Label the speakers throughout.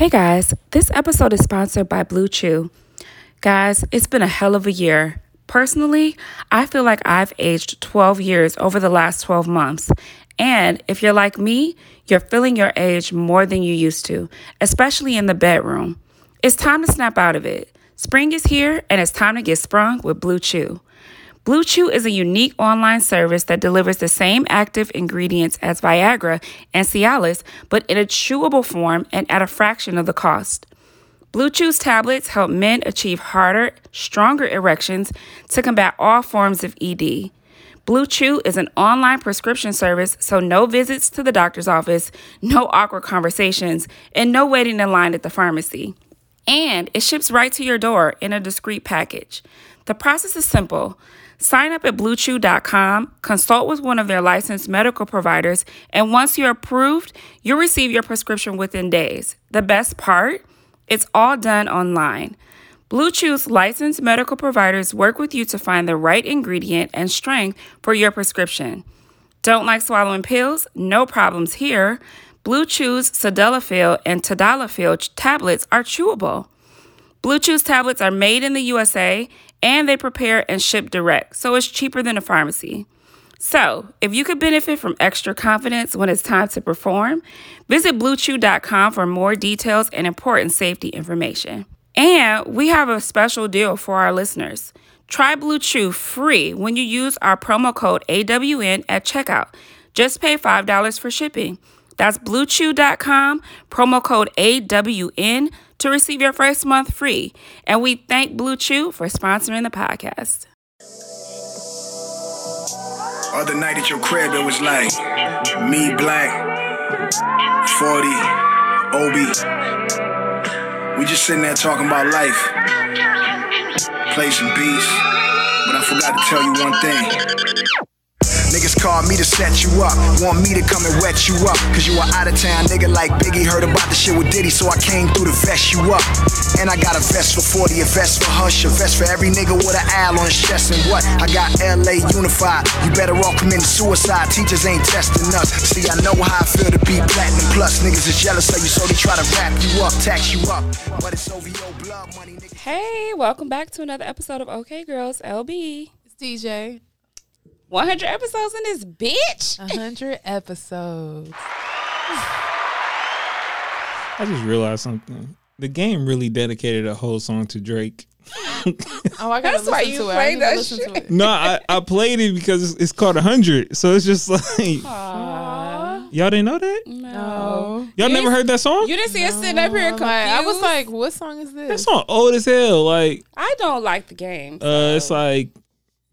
Speaker 1: Hey guys, this episode is sponsored by Blue Chew. Guys, it's been a hell of a year. Personally, I feel like I've aged 12 years over the last 12 months. And if you're like me, you're feeling your age more than you used to, especially in the bedroom. It's time to snap out of it. Spring is here, and it's time to get sprung with Blue Chew. Blue Chew is a unique online service that delivers the same active ingredients as Viagra and Cialis, but in a chewable form and at a fraction of the cost. Blue Chew's tablets help men achieve harder, stronger erections to combat all forms of ED. Blue Chew is an online prescription service, so no visits to the doctor's office, no awkward conversations, and no waiting in line at the pharmacy. And it ships right to your door in a discreet package. The process is simple. Sign up at bluechew.com, consult with one of their licensed medical providers, and once you're approved, you'll receive your prescription within days. The best part? It's all done online. Blue Chew's licensed medical providers work with you to find the right ingredient and strength for your prescription. Don't like swallowing pills? No problems here. Blue Chew's Sildenafil and Tadalafil tablets are chewable. Blue Chew's tablets are made in the USA and they prepare and ship direct, so it's cheaper than a pharmacy. So, if you could benefit from extra confidence when it's time to perform, visit bluechew.com for more details and important safety information. And we have a special deal for our listeners. Try Blue Chew free when you use our promo code AWN at checkout. Just pay $5 for shipping. That's bluechew.com, promo code AWN to receive your first month free. And we thank Blue Chew for sponsoring the podcast.
Speaker 2: Other night at your crib, it was like me, Black, 40, Obi. We just sitting there talking about life. Play some beats. But I forgot to tell you one thing. Niggas call me to set you up, want me to come and wet you up. Cause you are out of town nigga like Biggie heard about the shit with Diddy, so I came through to vest you up. And I got a vest for 40, a vest for Hush, a vest for every nigga with an owl on his chest. And what? I got LA unified. You better all commit suicide. Teachers ain't testing us. See, I know how I feel to be platinum plus. Niggas is jealous of you, so they try to wrap you up, tax you up. But it's OVO blood money, nigga.
Speaker 1: Hey, welcome back to another episode of OK Girls LB.
Speaker 3: It's DJ.
Speaker 1: 100 episodes in this bitch.
Speaker 3: Hundred episodes.
Speaker 4: I just realized something. The game really dedicated a whole song to Drake.
Speaker 3: Oh, I gotta
Speaker 1: That's why
Speaker 3: listen
Speaker 1: you
Speaker 3: to it.
Speaker 1: play
Speaker 3: I
Speaker 1: that
Speaker 3: listen to it.
Speaker 4: No, I, I played it because it's, it's called 100. So it's just like,
Speaker 1: Aw,
Speaker 4: y'all didn't know that?
Speaker 3: No.
Speaker 4: Y'all
Speaker 1: You
Speaker 4: never heard that song?
Speaker 1: You didn't see us sitting up here
Speaker 3: I'm
Speaker 1: confused.
Speaker 3: like- I was like, what song is this?
Speaker 4: That
Speaker 3: this?
Speaker 4: song old as hell. Like,
Speaker 1: I don't like the game.
Speaker 4: uh, it's like,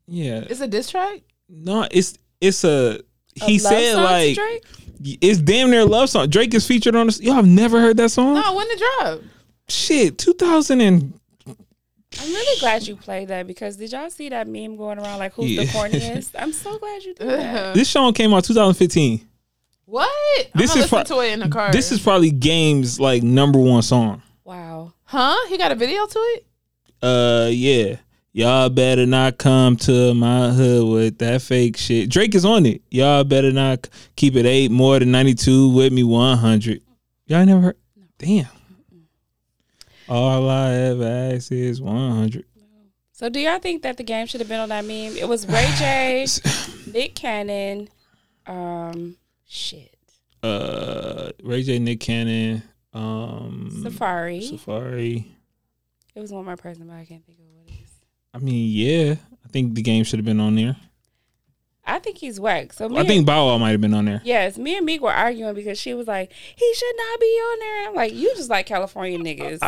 Speaker 4: yeah.
Speaker 3: It's a diss track?
Speaker 4: No, it's it's a.
Speaker 1: A
Speaker 4: He
Speaker 1: love
Speaker 4: said
Speaker 1: song
Speaker 4: like
Speaker 1: Drake?
Speaker 4: it's damn near a love song. Drake is featured on this. Y'all have never heard that song?
Speaker 3: No, when it dropped.
Speaker 4: Shit, 2000 and
Speaker 1: I'm really glad you played that because did y'all see that meme going around like who's the
Speaker 4: Yeah.
Speaker 1: corniest? I'm so glad you did that.
Speaker 4: this song came out 2015.
Speaker 3: What?
Speaker 4: This
Speaker 3: I'm
Speaker 4: is
Speaker 3: gonna listen
Speaker 4: pro-
Speaker 3: to it in the car.
Speaker 4: This is probably Game's like number one song.
Speaker 1: Wow.
Speaker 3: huh? He got a video to it?
Speaker 4: Uh, yeah. Y'all better not come to my hood with that fake shit. Drake is on it. Y'all better not keep it eight more than 92 with me 100. Y'all never heard? Damn. All I ever ask is 100.
Speaker 1: So do y'all think that the game should have been on that meme? It was Ray J, Nick Cannon, um, shit,
Speaker 4: Uh, Ray J, Nick Cannon, um,
Speaker 1: Safaree.
Speaker 4: Safaree.
Speaker 1: It was one more person, but I can't think of what it is.
Speaker 4: I mean, yeah. I think the game should have been on there.
Speaker 1: I think he's whack. So me
Speaker 4: I think Bow Wow might have been on there.
Speaker 1: yes, me and Meek were arguing because she was like, he should not be on there. And I'm like, you just like California niggas.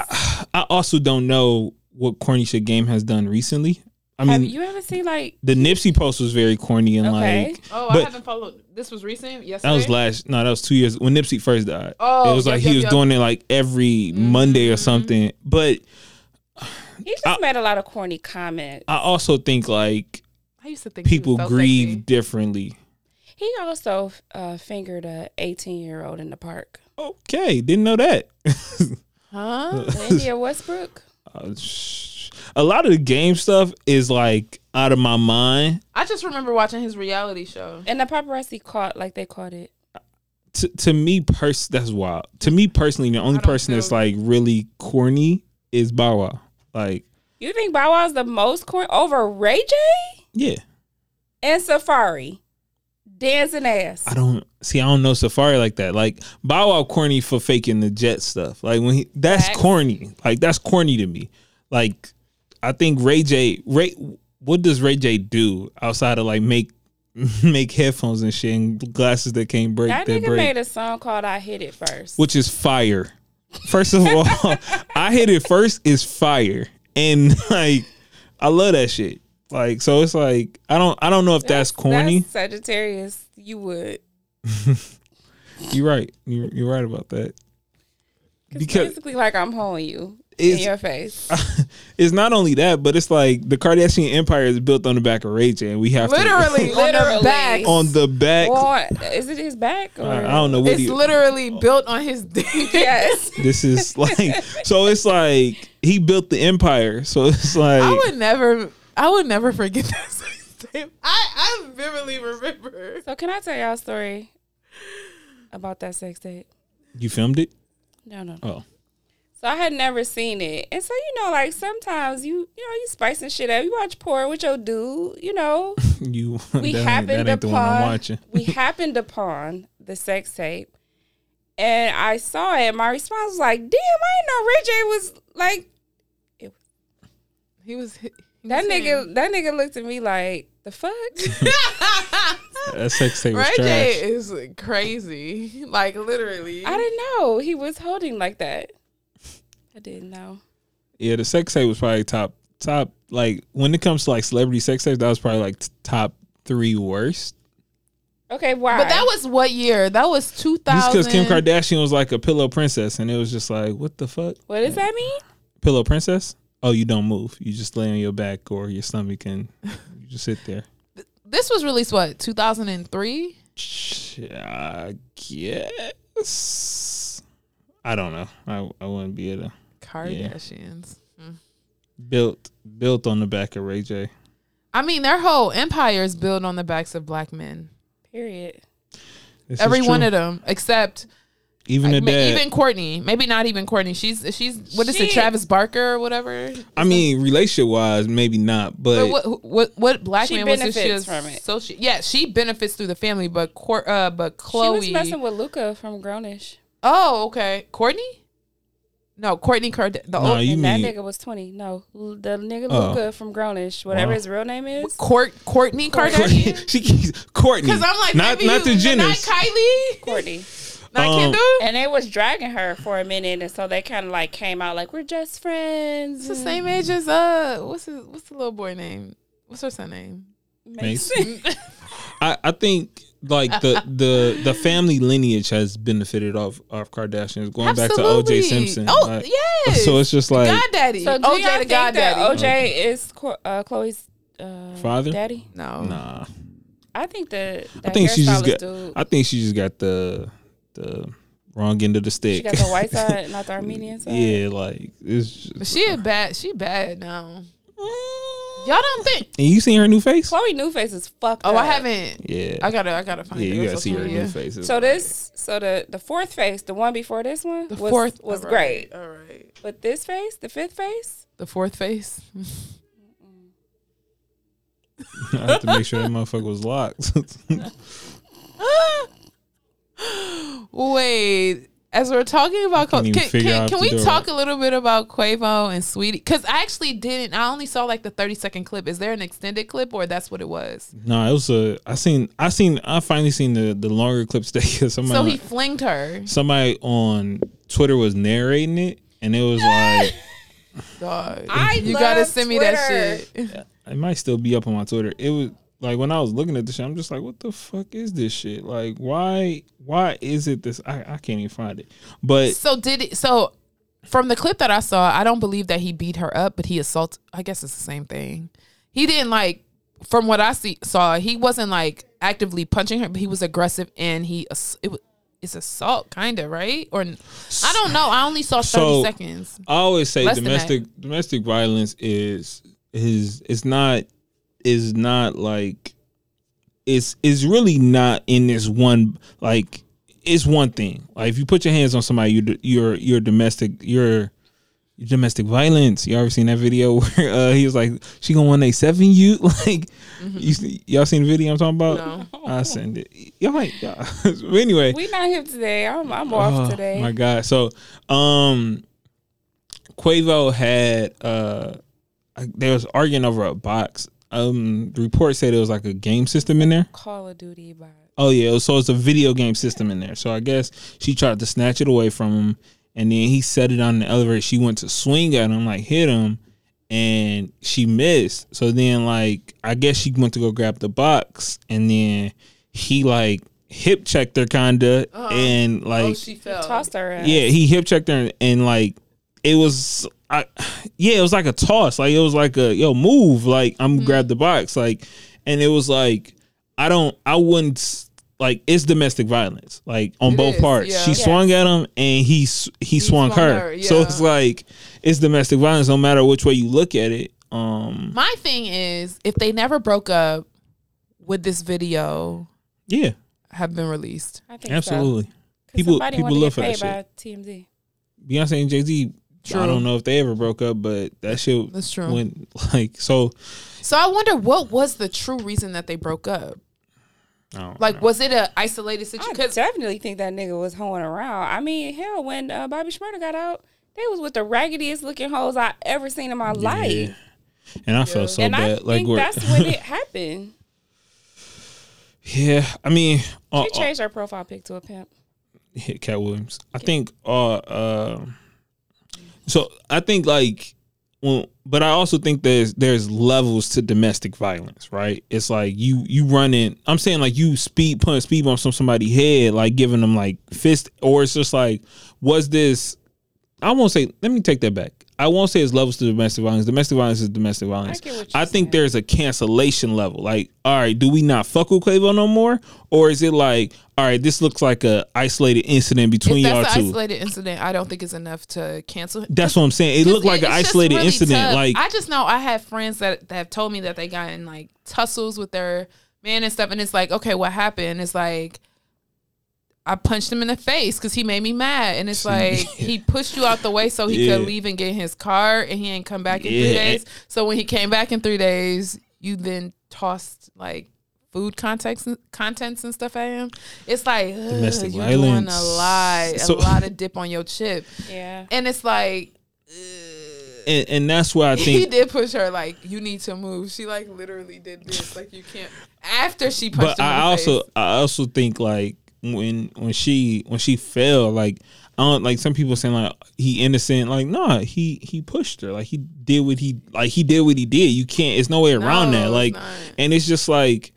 Speaker 4: I also don't know what corny shit game has done recently. I
Speaker 1: Have
Speaker 4: mean,
Speaker 1: you ever seen like?
Speaker 4: the Nipsey post was very corny and
Speaker 1: Okay.
Speaker 4: like
Speaker 3: Oh,
Speaker 4: But-
Speaker 3: I haven't followed. This was recent? Yesterday?
Speaker 4: that was last. No, that was two years when Nipsey first died.
Speaker 3: Oh,
Speaker 4: it was
Speaker 3: yep,
Speaker 4: like
Speaker 3: yep,
Speaker 4: he was
Speaker 3: yep.
Speaker 4: doing it like every Monday or mm-hmm. something. But
Speaker 1: He just made a lot of corny comments.
Speaker 4: I also think like
Speaker 3: I used to think
Speaker 4: people
Speaker 3: so
Speaker 4: grieve
Speaker 3: sexy.
Speaker 4: differently.
Speaker 1: He also uh, fingered a 18 year old in the park.
Speaker 4: Okay, didn't know that.
Speaker 3: Huh?
Speaker 1: India Westbrook.
Speaker 4: Uh, sh- a lot of the game stuff is like out of my mind.
Speaker 3: I just remember watching his reality show.
Speaker 1: And the paparazzi caught like they caught it.
Speaker 4: to, to me pers that's wild. To me personally, the only person that's like really corny is Bow Wow. Like,
Speaker 1: You think Bow Wow's the most corny over Ray J
Speaker 4: yeah.
Speaker 1: and Safaree dancing ass?
Speaker 4: I don't see. I don't know Safaree like that. Like Bow Wow corny for faking the jet stuff. Like when he that's
Speaker 1: Facts.
Speaker 4: corny. Like that's corny to me. Like I think Ray J. Ray. What does Ray J do outside of like make make headphones and shit and glasses that can't break
Speaker 1: That
Speaker 4: that
Speaker 1: nigga
Speaker 4: break,
Speaker 1: made a song called "I Hit It First.
Speaker 4: which is fire. First of all, I hit it first is fire, and like I love that shit. Like so, it's like I don't I don't know if that's, corny.
Speaker 1: That's Sagittarius, you would.
Speaker 4: You're right. You're, you're right about that. Because
Speaker 1: basically like I'm holding you in
Speaker 4: It's-
Speaker 1: your face.
Speaker 4: it's not only that, but it's like the Kardashian empire is built on the back of Ray J, and we have
Speaker 3: Literally,
Speaker 4: to
Speaker 3: on the back.
Speaker 4: on the back.
Speaker 1: Well, is it his back? Or?
Speaker 4: I I don't know what
Speaker 3: It's
Speaker 4: he.
Speaker 3: literally built on his dick.
Speaker 1: Yes.
Speaker 4: This is like so. It's like he built the empire. So it's like
Speaker 3: I would never. I would never forget that sex tape. I I vividly remember.
Speaker 1: So can I tell y'all a story about that sex tape?
Speaker 4: you filmed it.
Speaker 1: No, no. no.
Speaker 4: Oh,
Speaker 1: So I had never seen it, and so you know, like sometimes you, you know, you spicing shit up. You watch porn with your dude, you know.
Speaker 4: you.
Speaker 1: We
Speaker 4: that ain't,
Speaker 1: happened
Speaker 4: that ain't the one I'm
Speaker 1: upon
Speaker 4: watching.
Speaker 1: we happened upon the sex tape, and I saw it. My response was like, "Damn, I didn't know Ray J was like
Speaker 3: He was he
Speaker 1: that
Speaker 3: was
Speaker 1: nigga."
Speaker 3: saying-
Speaker 1: That nigga looked at me like, "The fuck."
Speaker 4: That sex tape was
Speaker 3: Ray
Speaker 4: trash.
Speaker 3: J is crazy. Like literally.
Speaker 1: I didn't know he was holding like that. I didn't know.
Speaker 4: Yeah, the sex tape was probably top top. Like when it comes to like celebrity sex tapes, that was probably like top three worst.
Speaker 1: Okay, why?
Speaker 3: But that was what year? That was two
Speaker 4: Just
Speaker 3: thousand.
Speaker 4: because Kim Kardashian was like a pillow princess, and it was just like, what the fuck?
Speaker 1: what does that mean?
Speaker 4: Pillow princess? Oh, you don't move. You just lay on your back or your stomach, and you just sit there.
Speaker 3: This was released what two thousand and three.
Speaker 4: I guess. I don't know. I I wouldn't be able to
Speaker 3: Kardashians.
Speaker 4: built built on the back of Ray J.
Speaker 3: I mean, their whole empire is built on the backs of black men.
Speaker 1: Period.
Speaker 4: This
Speaker 3: Every one of them, except
Speaker 4: even the
Speaker 3: I
Speaker 4: dad.
Speaker 3: even Kourtney. Maybe not even Kourtney. She's she's what is it? Travis Barker or whatever.
Speaker 4: I mean, relationship wise, maybe not, but,
Speaker 3: But what what what black
Speaker 1: She
Speaker 3: man was this?
Speaker 1: benefits
Speaker 3: She
Speaker 1: from it.
Speaker 3: So she yeah she benefits through the family, but Cour- uh but Khloé.
Speaker 1: She was messing with Luka from Grownish.
Speaker 3: Oh okay, Kourtney. No, Kourtney Card. The
Speaker 4: Nah,
Speaker 3: old
Speaker 4: you
Speaker 1: and
Speaker 4: mean
Speaker 1: that nigga was 20. No, the nigga
Speaker 4: Oh.
Speaker 1: Luka from Grownish, whatever
Speaker 4: Wow.
Speaker 1: his real name is.
Speaker 3: Court Kourtney Kardashian.
Speaker 4: she keeps Kourtney.
Speaker 3: Because I'm like
Speaker 4: not
Speaker 3: maybe
Speaker 4: not the
Speaker 3: you, Not Kylie.
Speaker 1: Kourtney.
Speaker 3: Not
Speaker 4: Um,
Speaker 3: Kendall.
Speaker 1: And they was dragging her for a minute, and so they kind of like came out like we're just friends.
Speaker 3: It's the same age as uh what's his, what's the little boy name? What's her son name?
Speaker 4: Mason. I, I think like the the the family lineage has benefited off off Kardashians going back to OJ Simpson.
Speaker 3: Oh
Speaker 4: Like,
Speaker 3: yes.
Speaker 4: So it's just like
Speaker 3: Goddaddy.
Speaker 1: So do
Speaker 3: OJ
Speaker 1: y'all
Speaker 3: the
Speaker 1: think that
Speaker 3: Goddaddy.
Speaker 1: OJ is uh, Khloé's uh,
Speaker 4: Father?
Speaker 1: daddy?
Speaker 3: No.
Speaker 4: nah.
Speaker 1: I think the
Speaker 4: I think she just got.
Speaker 1: dude.
Speaker 4: I think she just got the the wrong end of the stick.
Speaker 1: She got the white side, not the Armenian side.
Speaker 4: yeah, like it's. Just,
Speaker 3: But she a bad she bad now. Y'all don't think
Speaker 4: and you seen her new face?
Speaker 1: Khloé New Face is fucked
Speaker 3: Oh,
Speaker 1: up.
Speaker 3: I haven't
Speaker 4: Yeah.
Speaker 3: I gotta I gotta find
Speaker 4: yeah, you gotta see her
Speaker 3: media.
Speaker 4: new face.
Speaker 1: So
Speaker 4: like-
Speaker 1: this, so the the fourth face, the one before this one,
Speaker 3: The
Speaker 1: was,
Speaker 3: fourth
Speaker 1: was
Speaker 3: all
Speaker 1: great.
Speaker 3: All right.
Speaker 1: But this face, the fifth face,
Speaker 3: The fourth face.
Speaker 4: I have to make sure that motherfucker was locked.
Speaker 3: Wait, as we're talking about,
Speaker 4: can't
Speaker 3: can, can, can,
Speaker 4: out
Speaker 3: can
Speaker 4: the
Speaker 3: we
Speaker 4: door.
Speaker 3: talk a little bit about Quavo and Saweetie? Because I actually didn't. I only saw like the thirty second clip. Is there an extended clip or that's what it was?
Speaker 4: no, it was a. I seen. I seen. I finally seen the the longer clips that somebody.
Speaker 3: So he flinged her.
Speaker 4: somebody on Twitter was narrating it, and it was like
Speaker 3: Dog.
Speaker 1: I
Speaker 3: you
Speaker 1: love
Speaker 3: gotta send me that
Speaker 1: Twitter.
Speaker 3: shit.
Speaker 4: it might still be up on my Twitter. It was like when I was looking at the shit, I'm just like, what the fuck is this shit? Like, why? Why is it this? I, I can't even find it. But
Speaker 3: So did it? So from the clip that I saw, I don't believe that he beat her up, but he assaulted. I guess it's the same thing. He didn't like. From what I see, saw he wasn't like actively punching her, but he was aggressive and he it was. It's assault, kind of, right? Or I don't know. I only saw thirty
Speaker 4: So-
Speaker 3: seconds.
Speaker 4: I always say
Speaker 3: Less
Speaker 4: domestic domestic violence is is it's not is not like it's is really not in this one like it's one thing. Like if you put your hands on somebody, you're you're you're domestic. You're domestic violence. You ever seen that video where uh, he was like, "She gonna one day seven you?" Like, you, see- y'all seen the video I'm talking about? I send it. Y'all like, y'all. But anyway,
Speaker 1: We not here today. I'm I'm off
Speaker 4: Oh,
Speaker 1: today.
Speaker 4: My God. So um Quavo had uh they was arguing over a box. Um the report said it was like a game system in there.
Speaker 1: Call of Duty by
Speaker 4: Oh yeah, so it's a video game system in there. So I guess she tried to snatch it away from him and then he set it on the elevator. She went to swing at him, like hit him, and she missed. So then like I guess she went to go grab the box and then he like hip checked her kinda and like
Speaker 3: oh, she fell.
Speaker 1: tossed her. Ass.
Speaker 4: yeah, he hip checked her and, and like it was I yeah, it was like a toss. Like it was like a yo move. Like I'm gonna grab the box. Like and it was like I don't I wouldn't like it's domestic violence. Like on
Speaker 3: It
Speaker 4: both
Speaker 3: is,
Speaker 4: parts.
Speaker 3: yeah.
Speaker 4: She
Speaker 3: Yes.
Speaker 4: swung at him and he s- he, swung,
Speaker 3: swung
Speaker 4: her.
Speaker 3: her,
Speaker 4: So it's like it's domestic violence no matter which way you look at it. Um
Speaker 3: My thing is, if they never broke up, would this video
Speaker 4: yeah,
Speaker 3: have been released?
Speaker 1: I think
Speaker 4: absolutely.
Speaker 1: So. 'Cause
Speaker 4: People people
Speaker 1: love to
Speaker 4: look
Speaker 1: get
Speaker 4: for that shit.
Speaker 1: by TMZ.
Speaker 4: Beyonce and Jay Z
Speaker 3: True.
Speaker 4: I don't know if they ever broke up, but that shit
Speaker 3: That's true.
Speaker 4: went like so
Speaker 3: So I wonder what was the true reason that they broke up. Like,
Speaker 4: know.
Speaker 3: was it a isolated situation? I
Speaker 1: definitely think that nigga was hoeing around. I mean, hell, when uh, Bobby Shmurda got out, they was with the raggediest looking hoes I ever seen in my life.
Speaker 4: And I felt so
Speaker 1: and I
Speaker 4: bad. Like
Speaker 1: think that's when it happened.
Speaker 4: Yeah, I mean uh,
Speaker 1: She changed her profile pic to a pimp.
Speaker 4: uh, Katt Williams. I think uh uh so I think like well, but I also think there's there's levels to domestic violence, right? It's like you you running. I'm saying like you speed put speed bumps on somebody's head, like giving them like fist, or it's just like was this? I won't say. Let me take that back. I won't say it's levels to domestic violence. Domestic violence is domestic violence. I
Speaker 1: you're
Speaker 4: think there's a cancellation level. Like, all right, do we not fuck with Quavo no more, or is it like, all right, this looks like a isolated incident between y'all two?
Speaker 3: isolated incident, I don't think it's enough to cancel.
Speaker 4: That's what I'm saying. It looked like an isolated
Speaker 3: really
Speaker 4: incident.
Speaker 3: tough.
Speaker 4: Like
Speaker 3: I just know I have friends that, that have told me that they got in like tussles with their man and stuff, and it's like, okay, what happened? It's like I punched him in the face because he made me mad, and it's like he pushed you out the way so he
Speaker 4: Yeah.
Speaker 3: could leave and get his car, and he ain't come back in three days. So when he came back in three days, you then tossed like food contents contents and stuff at him. It's like ugh,
Speaker 4: Domestic
Speaker 3: you're doing
Speaker 4: violence.
Speaker 3: a lot,
Speaker 4: So-
Speaker 3: a lot of dip on your chip,
Speaker 1: Yeah.
Speaker 3: and it's like.
Speaker 4: and, and that's why I think he
Speaker 3: did push her like you need to move. She like literally did this like you can't. After she punched
Speaker 4: but
Speaker 3: him in
Speaker 4: I
Speaker 3: the
Speaker 4: also
Speaker 3: face.
Speaker 4: I also think like when when she when she fell like I don't like some people saying like he innocent like nah he he pushed her. Like he did what he like he did what he did. You can't it's no way around
Speaker 3: No,
Speaker 4: that. like and it's just like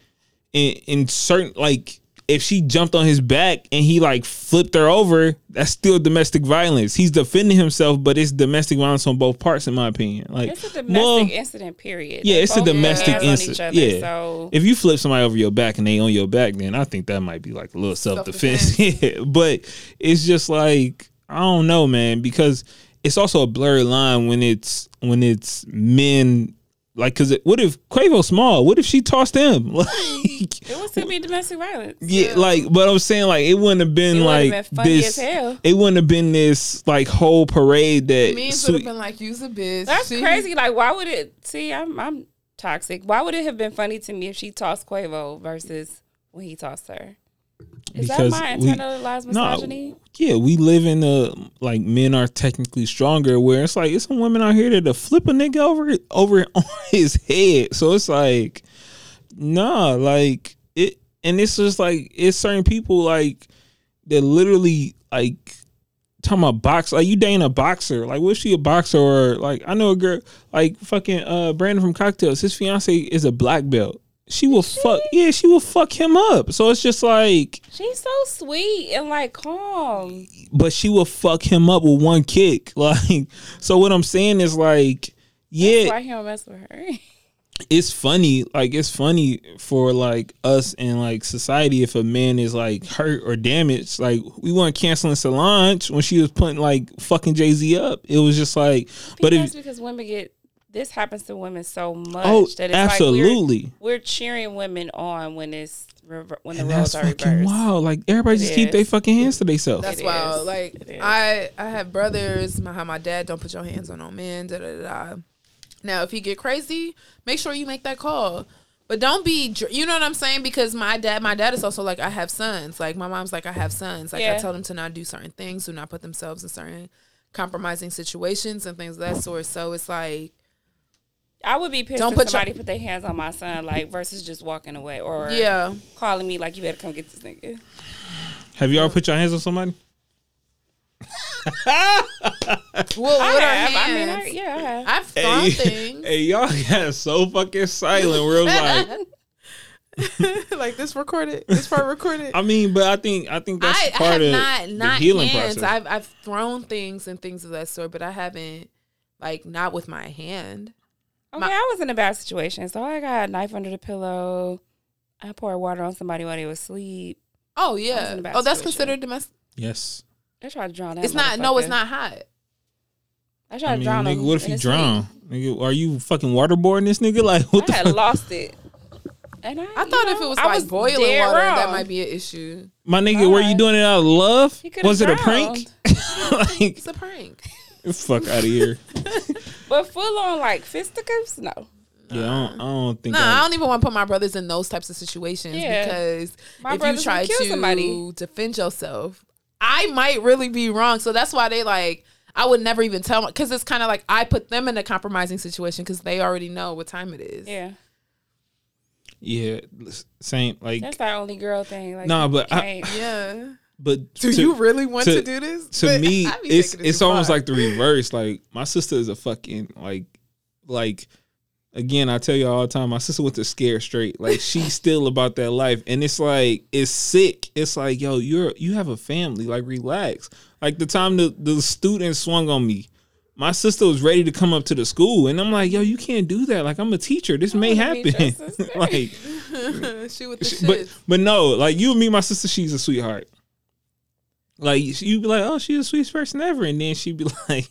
Speaker 4: in in certain like if she jumped on his back and he like flipped her over that's still domestic violence he's defending himself but it's domestic violence on both parts in my opinion like
Speaker 1: It's a domestic
Speaker 4: well,
Speaker 1: incident, period.
Speaker 4: yeah,
Speaker 1: They
Speaker 4: it's a domestic
Speaker 1: hands on each
Speaker 4: incident. Yeah,
Speaker 1: So
Speaker 4: if you flip somebody over your back and they on your back, then I think that might be like a little self defense. yeah, but it's just like I don't know, man, because it's also a blurry line when it's when it's men. Like, cause it, what if Quavo small? What if she tossed him? Like,
Speaker 1: it would still be domestic violence.
Speaker 4: yeah, like, but I'm saying like it wouldn't have been
Speaker 1: It
Speaker 4: like
Speaker 1: been funny
Speaker 4: this.
Speaker 1: as hell.
Speaker 4: It wouldn't have been this like whole parade that.
Speaker 3: Me would have been like, "You's a bitch."
Speaker 1: That's
Speaker 3: She-
Speaker 1: crazy. Like, why would it? See, I'm I'm toxic. Why would it have been funny to me if she tossed Quavo versus when he tossed her? Is
Speaker 4: Because
Speaker 1: that my
Speaker 4: we-
Speaker 1: internalized
Speaker 4: No,
Speaker 1: misogyny?
Speaker 4: Yeah, we live in a like men are technically stronger, where it's like it's some women out here that'll flip a nigga over over on his head. So it's like, nah, like it, and it's just like it's certain people like that literally like talking about box like you dating a boxer like was she a boxer or like I know a girl like fucking uh Brandon from Cocktails his fiance is a black belt she will fuck yeah she will fuck him up so it's just like
Speaker 1: She's so sweet and like calm.
Speaker 4: but she will fuck him up with one kick. Like, so what I'm saying is like, yeah,
Speaker 1: Why he don't mess with her?
Speaker 4: it's funny. Like, it's funny for like us and like society if a man is like hurt or damaged. Like, we weren't canceling Solange when she was putting like fucking Jay Z up. It was just like, but
Speaker 1: But that's
Speaker 4: if
Speaker 1: because women get this happens to women so much
Speaker 4: Oh,
Speaker 1: that it's
Speaker 4: absolutely.
Speaker 1: like we're, we're cheering women on when it's rever- when the
Speaker 4: and
Speaker 1: roles
Speaker 4: that's
Speaker 1: are
Speaker 4: fucking
Speaker 1: reversed.
Speaker 4: wild. Like everybody
Speaker 1: It
Speaker 4: just keep their fucking hands to themselves.
Speaker 3: That's
Speaker 1: It
Speaker 3: wild.
Speaker 1: is.
Speaker 3: Like I, I have brothers. My how my dad don't put your hands on no men. Da da da. da. Now, if you get crazy, make sure you make that call. But don't be, you know what I'm saying? Because my dad, my dad is also like, I have sons. Like my mom's like, I have sons. Like I tell them to not do certain things, do not put themselves in certain compromising situations and things of that sort. So it's like,
Speaker 1: I would be pissed
Speaker 3: Don't
Speaker 1: if
Speaker 3: put your-
Speaker 1: somebody put their hands on my son, like versus just walking away or
Speaker 3: yeah,
Speaker 1: calling me like you better come get this nigga.
Speaker 4: Have you all put your hands on somebody?
Speaker 3: well,
Speaker 1: I
Speaker 3: with our
Speaker 1: have. I mean, I,
Speaker 3: hands,
Speaker 1: yeah, I have.
Speaker 3: I've thrown things.
Speaker 4: hey, y'all got so fucking silent. We're like,
Speaker 3: like this recorded, this part recorded.
Speaker 4: I mean, but I think I think that's
Speaker 3: I, I
Speaker 4: part
Speaker 3: have
Speaker 4: of
Speaker 3: not
Speaker 4: the healing
Speaker 3: hands.
Speaker 4: process.
Speaker 3: I've I've thrown things and things of that sort, but I haven't like not with my hand.
Speaker 1: Okay,
Speaker 3: My-
Speaker 1: I was in a bad situation, so I got a knife under the pillow. I poured water on somebody while they was asleep.
Speaker 3: Oh
Speaker 1: was
Speaker 3: yeah.
Speaker 1: in a bad
Speaker 3: Oh, that's
Speaker 1: situation.
Speaker 3: considered domestic.
Speaker 4: yes.
Speaker 1: I tried to drown that.
Speaker 3: It's not. No, it's not hot.
Speaker 1: I tried
Speaker 4: I
Speaker 1: to
Speaker 4: mean,
Speaker 1: drown
Speaker 4: nigga,
Speaker 1: him.
Speaker 4: what if you drown? Nigga, are you fucking waterboarding this nigga? Like, what
Speaker 1: sleep.
Speaker 4: the
Speaker 1: I had
Speaker 4: fuck?
Speaker 1: lost it. And I,
Speaker 3: I thought
Speaker 1: know,
Speaker 3: if it was
Speaker 1: I
Speaker 3: like boiling water,
Speaker 1: dead
Speaker 3: that might be an issue.
Speaker 4: My nigga, were you doing it out of love?
Speaker 1: He could've
Speaker 4: Was it a prank? like,
Speaker 3: It's a prank.
Speaker 4: fuck out of here.
Speaker 1: But full on like fisticuffs, no.
Speaker 4: Yeah, I don't, I don't think.
Speaker 3: Nah, I
Speaker 4: I,
Speaker 3: don't even want to put my brothers in those types of situations
Speaker 1: Yeah.
Speaker 3: because
Speaker 1: My
Speaker 3: if you
Speaker 1: brothers
Speaker 3: try
Speaker 1: would kill
Speaker 3: to
Speaker 1: somebody.
Speaker 3: defend yourself, I might really be wrong. So that's why they like. I would never even tell because it's kind of like I put them in a compromising situation because they already know what time it is.
Speaker 1: Yeah,
Speaker 4: yeah, same. Like,
Speaker 1: that's our only girl thing. Like,
Speaker 4: Nah, but I-
Speaker 1: can't-
Speaker 3: Yeah.
Speaker 4: But
Speaker 3: Do
Speaker 4: to-
Speaker 3: you really want to,
Speaker 4: to-
Speaker 3: do this?
Speaker 4: to
Speaker 3: But
Speaker 4: me, it's it's almost like the reverse. Like my sister is a fucking like like again. I tell you all the time. My sister went to scare straight. Like she's still about that life, and it's like it's sick. It's like yo, you're you have a family. Like relax. Like the time the the student swung on me. My sister was ready to come up to the school, and I'm like, "Yo, you can't do that. Like, I'm a teacher. This may
Speaker 1: meet your
Speaker 4: happen." like,
Speaker 3: she with the shit.
Speaker 4: but but no, like you and me, my sister, she's a sweetheart. Like you'd be like, oh, she's the sweetest person ever, and then she'd be like,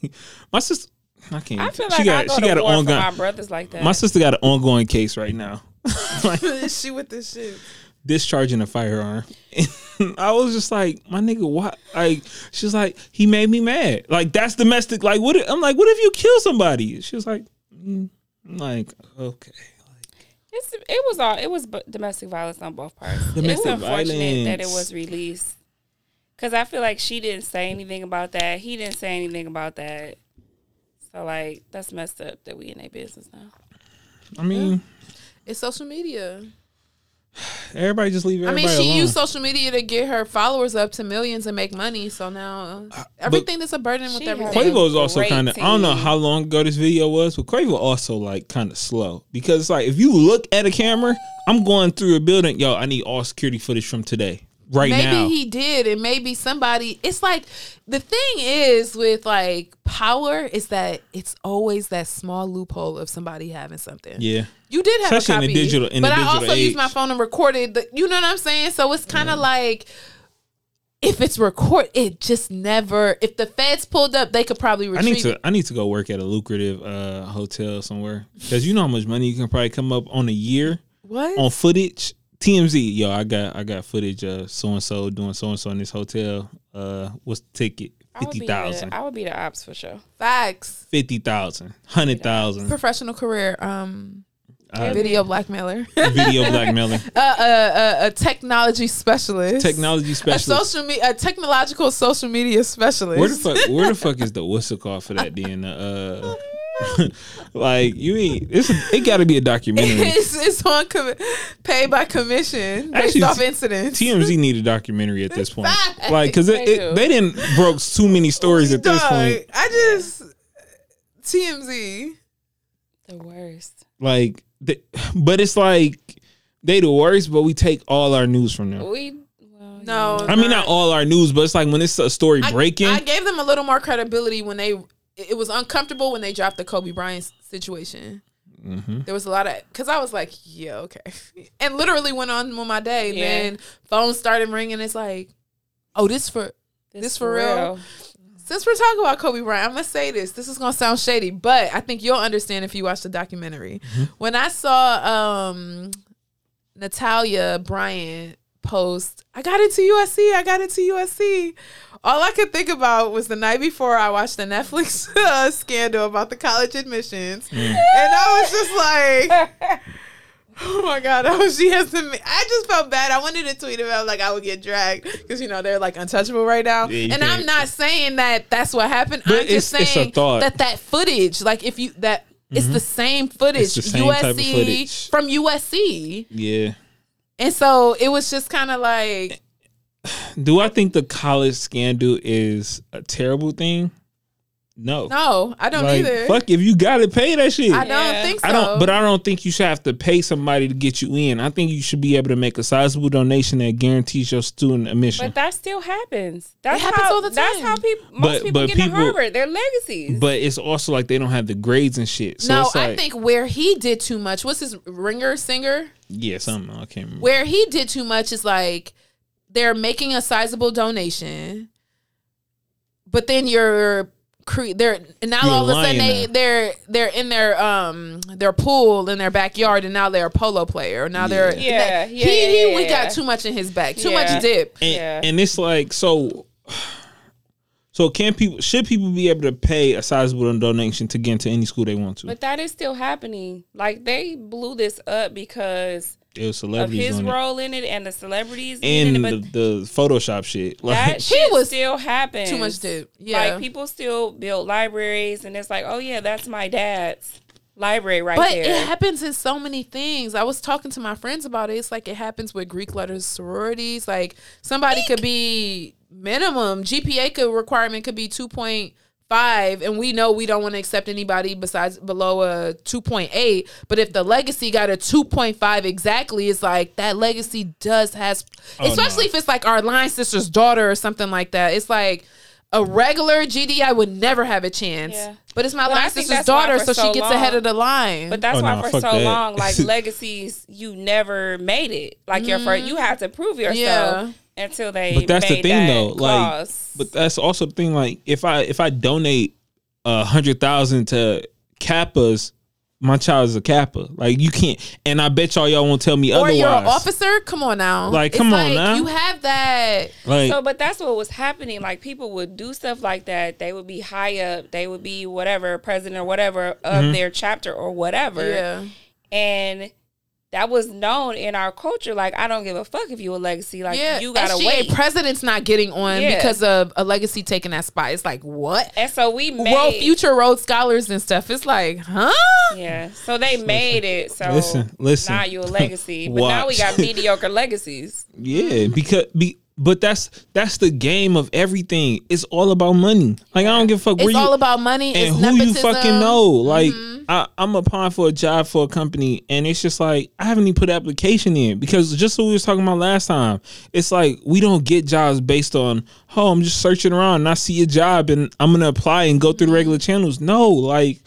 Speaker 4: my sister, I can't.
Speaker 1: I feel
Speaker 4: she
Speaker 1: like
Speaker 4: got
Speaker 1: I go
Speaker 4: she
Speaker 1: to
Speaker 4: got an ongoing.
Speaker 1: my brothers like that.
Speaker 4: My sister got an ongoing case right now, like
Speaker 3: she with the shit.
Speaker 4: discharging a firearm. And I was just like, my nigga, what? Like, she's like, he made me mad. Like that's domestic. Like what? if- I'm like, what if you kill somebody? She was like, mm. I'm like, okay.
Speaker 1: It's, it was all it was domestic violence on both parts.
Speaker 4: Domestic
Speaker 1: unfortunate that it was released because I feel like she didn't say anything about that. He didn't say anything about that. So like that's messed up that we in their business now.
Speaker 4: I mean,
Speaker 3: It's social media.
Speaker 4: everybody just leave
Speaker 3: I mean, she
Speaker 4: alone.
Speaker 3: used social media to get her followers up to millions and make money. So now uh, everything that's a burden with
Speaker 1: She
Speaker 3: everything.
Speaker 1: has-
Speaker 4: Quavo is also kind of. I don't know how long ago this video was, but Quavo also like kind of slow because it's like if you look at a camera, I'm going through a building. Yo, I need all security footage from today, right
Speaker 3: maybe
Speaker 4: now.
Speaker 3: he did, and maybe somebody. It's like the thing is with like power is that it's always that small loophole of somebody having something.
Speaker 4: yeah,
Speaker 3: You did have
Speaker 4: Especially
Speaker 3: a
Speaker 4: in the digital- in the
Speaker 3: but I
Speaker 4: digital
Speaker 3: also used my phone and recorded. The, you know what I'm saying? So it's kind of like if it's record, it just never. If the feds pulled up, they could probably
Speaker 4: I need to. I need to go work at a lucrative uh, hotel somewhere because you know how much money you can probably come up on a year
Speaker 3: what?
Speaker 4: on footage. TMZ, yo, I got I got footage of so and so doing so and so in this hotel. Uh, what's the ticket?
Speaker 1: I would
Speaker 4: Fifty
Speaker 1: be. I would be the ops for sure.
Speaker 3: Facts.
Speaker 4: Fifty thousand. Hundred thousand.
Speaker 3: Professional career. Um,
Speaker 4: Uh,
Speaker 3: video blackmailer.
Speaker 4: Video blackmailer.
Speaker 3: uh, uh, uh, a technology specialist.
Speaker 4: Technology
Speaker 3: A
Speaker 4: specialist.
Speaker 3: social media, a technological social media specialist.
Speaker 4: Where the fuck? Where the fuck is the whistle call for that? Then, uh, like you ain't. It's it got to be a documentary.
Speaker 3: it's, it's on com- paid by commission based
Speaker 4: Actually,
Speaker 3: off incidents.
Speaker 4: TMZ need a documentary at this point,
Speaker 3: Facts.
Speaker 4: like because
Speaker 1: They
Speaker 4: it, it, they didn't broke too many stories at this
Speaker 3: Dog,
Speaker 4: point.
Speaker 3: I just TMZ.
Speaker 1: The worst.
Speaker 4: Like, they, but it's like they the worst, but we take all our news from them.
Speaker 1: We
Speaker 3: No,
Speaker 4: I mean, not all our news, but it's like when it's a story
Speaker 3: I-
Speaker 4: breaking.
Speaker 3: I, gave them a little more credibility when they. It was uncomfortable when they dropped the Kobe Bryant situation.
Speaker 4: Mm-hmm.
Speaker 3: There was a lot of because I was like, yeah, okay, and literally went on with my day. And
Speaker 1: Yeah.
Speaker 3: then phone started ringing. It's like, oh, this for this, for real. Since we're talking about Kobe Bryant, I'm gonna say this. This is gonna sound shady, but I think you'll understand if you watch the documentary.
Speaker 4: Mm-hmm.
Speaker 3: When I saw um, Natalia Bryant post, I got into USC. I got into USC. All I could think about was the night before I watched the Netflix uh, scandal about the college admissions,
Speaker 4: Mm.
Speaker 3: and I was just like. Oh my god! Oh, she has to. I just felt bad. I wanted to tweet about like I would get dragged because you know they're like untouchable right now.
Speaker 4: Yeah,
Speaker 3: and I'm
Speaker 4: can't-
Speaker 3: saying that that's what happened.
Speaker 4: But
Speaker 3: I'm just
Speaker 4: it's- it's a
Speaker 3: saying that that footage, like if you that it's the same footage,
Speaker 4: the same
Speaker 3: USC
Speaker 4: footage.
Speaker 3: from USC,
Speaker 4: Yeah.
Speaker 3: and so it was just kind of like
Speaker 4: Do I think the college scandal is a terrible thing? No.
Speaker 3: no, I don't
Speaker 4: like,
Speaker 3: either.
Speaker 4: Fuck if you gotta pay that shit.
Speaker 3: I don't
Speaker 1: Yeah.
Speaker 3: think so.
Speaker 4: I don't, but I don't think you should have to pay somebody to get you in. I think you should be able to make a sizable donation that guarantees your student admission.
Speaker 1: But that still happens. That
Speaker 3: happens
Speaker 1: how,
Speaker 3: all the time.
Speaker 1: That's how people most
Speaker 4: But-
Speaker 1: people
Speaker 4: but
Speaker 1: get
Speaker 4: people-
Speaker 1: to Harvard. They're legacies.
Speaker 4: But it's also like they don't have the grades and shit. So
Speaker 3: no,
Speaker 4: it's like,
Speaker 3: I think where he did too much. What's his ringer singer?
Speaker 4: yeah, something I can't remember.
Speaker 3: where he did too much is like they're making a sizable donation, but then you're cre- they're and now
Speaker 4: You're
Speaker 3: all of a sudden they
Speaker 4: now.
Speaker 3: they're they're in their um their pool in their backyard and now they're a polo player. Now they're
Speaker 1: Yeah,
Speaker 3: he,
Speaker 1: yeah,
Speaker 3: he
Speaker 1: yeah,
Speaker 3: we got too much in his back, too
Speaker 1: Yeah.
Speaker 3: much dip.
Speaker 4: and,
Speaker 1: Yeah.
Speaker 4: and it's like so. So can people should people be able to pay a sizable donation to get into any school they want to?
Speaker 1: But that is still happening. Like they blew this up because
Speaker 4: It was
Speaker 1: of his
Speaker 4: on it.
Speaker 1: role in it and the celebrities
Speaker 4: and
Speaker 1: in
Speaker 4: the,
Speaker 1: it. But
Speaker 4: the Photoshop shit. Like
Speaker 1: that shit
Speaker 3: was
Speaker 1: still happens.
Speaker 3: Too much dip. Yeah.
Speaker 1: Like people still build libraries and it's like, oh yeah, that's my dad's library right
Speaker 3: But
Speaker 1: there.
Speaker 3: it happens in so many things. I was talking to my friends about it. It's like it happens with Greek letters sororities. Like somebody could be minimum GPA could requirement could be two point five, and we know we don't want to accept anybody besides below a two point eight. But if the legacy got a two point five exactly, it's like that legacy does has,
Speaker 4: Oh,
Speaker 3: especially
Speaker 4: no.
Speaker 3: if it's like our line sister's daughter or something like that. It's like. A regular GDI would never have a chance.
Speaker 1: Yeah.
Speaker 3: But it's my
Speaker 1: But I
Speaker 3: line sister's daughter,
Speaker 1: for
Speaker 3: so, she gets
Speaker 1: long-
Speaker 3: ahead of the line.
Speaker 1: But that's
Speaker 4: Oh,
Speaker 1: why
Speaker 4: no,
Speaker 1: for so
Speaker 4: that.
Speaker 1: long, like legacies, you never made it. Like your first, you had to prove yourself
Speaker 3: Mm-hmm. Yeah.
Speaker 1: Until they.
Speaker 4: But that's the thing
Speaker 1: that
Speaker 4: though.
Speaker 1: clause.
Speaker 4: Like but that's also the thing, like if I if I donate a hundred thousand to Kappas, my child is a Kappa. Like you can't and I bet y'all y'all won't tell me
Speaker 3: or
Speaker 4: otherwise.
Speaker 3: you're an officer. Come on now.
Speaker 4: Like,
Speaker 3: It's
Speaker 4: come on now.
Speaker 3: You have that.
Speaker 4: Like
Speaker 1: So, but that's what was happening. Like people would do stuff like that. They would be high up. They would be whatever president or whatever of
Speaker 4: Mm-hmm.
Speaker 1: their chapter or whatever.
Speaker 3: Yeah.
Speaker 1: And that was known in our culture. Like I don't give a fuck if you a legacy. Like
Speaker 3: Yeah.
Speaker 1: you gotta
Speaker 3: SGA
Speaker 1: wait.
Speaker 3: president's not getting on
Speaker 1: Yeah.
Speaker 3: because of a legacy taking that spot. It's like what?
Speaker 1: and so we made
Speaker 3: World future road scholars and stuff. It's like, huh?
Speaker 1: Yeah. So they made it. So
Speaker 4: Listen, listen.
Speaker 1: Now you a legacy. But now we got mediocre legacies.
Speaker 4: Yeah, because be but that's that's the game of everything. It's all about money. Like I don't give a fuck where
Speaker 3: It's
Speaker 4: you
Speaker 3: all about money.
Speaker 4: and
Speaker 3: it's
Speaker 4: who you fucking know. Like
Speaker 3: Mm-hmm.
Speaker 4: I, I'm applying for a job for a company, and it's just like I haven't even put application in because just what we was talking about last time. It's like we don't get jobs based on oh I'm just searching around and I see a job and I'm gonna apply and go through the regular channels. No, like.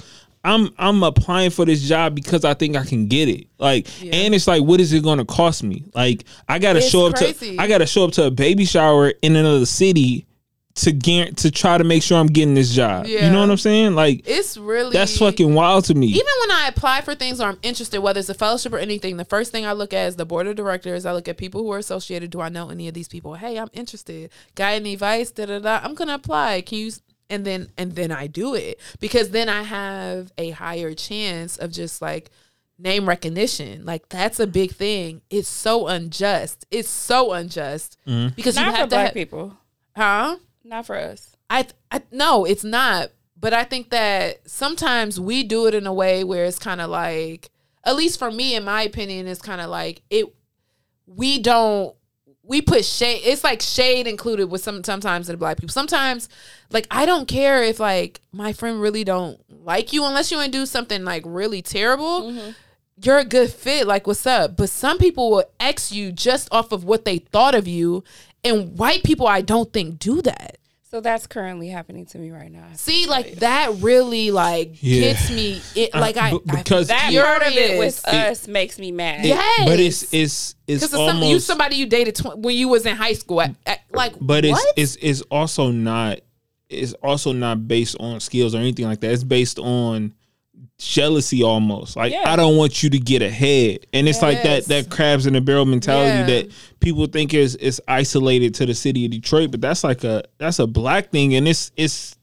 Speaker 4: I'm I'm applying for this job because I think I can get it. Like, and it's like, what is it going to cost me? Like, I got to
Speaker 3: It's
Speaker 4: show up
Speaker 3: crazy.
Speaker 4: to I got to show up to a baby shower in another city to get to try to make sure I'm getting this job. You know what I'm saying? Like,
Speaker 3: It's really
Speaker 4: that's fucking wild to me.
Speaker 3: even when I apply for things or I'm interested, whether it's a fellowship or anything, the first thing I look at is the board of directors. I look at people who are associated. Do I know any of these people? Hey, I'm interested. Guy any advice? Da da da. I'm gonna apply. Can you? And then and then I do it because then I have a higher chance of just like name recognition. Like that's a big thing. It's so unjust. It's so unjust mm-hmm. because you
Speaker 1: Not for
Speaker 3: have to,
Speaker 1: black
Speaker 3: ha-
Speaker 1: people.
Speaker 3: huh?
Speaker 1: Not for us.
Speaker 3: I, I no, it's not. But I think that sometimes we do it in a way where it's kind of like, at least for me, in my opinion, it's kind of like it. We don't. We put shade. It's like shade included with some sometimes in the black people. Sometimes, like I don't care if like my friend really don't like you unless you want do something like really terrible. Mm-hmm. You're a good fit. Like what's up? But some people will X you just off of what they thought of you, and white people I don't think do that.
Speaker 1: So that's currently happening to me right now.
Speaker 3: See, like that really like
Speaker 4: Yeah.
Speaker 3: gets me. It uh, like I
Speaker 4: because
Speaker 1: That
Speaker 4: Yeah.
Speaker 1: part of it
Speaker 3: Furious.
Speaker 1: with us makes me mad.
Speaker 3: Yes.
Speaker 4: but it's it's it's
Speaker 3: because
Speaker 4: almost
Speaker 3: some, you somebody you dated tw- when you was in high school. At, at- like,
Speaker 4: but it's
Speaker 3: what?
Speaker 4: it's it's also not it's also not based on skills or anything like that. It's based on jealousy almost. Like
Speaker 1: Yeah.
Speaker 4: I don't want you to get ahead. And it's like that that crabs in the barrel mentality
Speaker 3: Yeah.
Speaker 4: that people think is is isolated to the city of Detroit, but that's like a that's a black thing and it's it's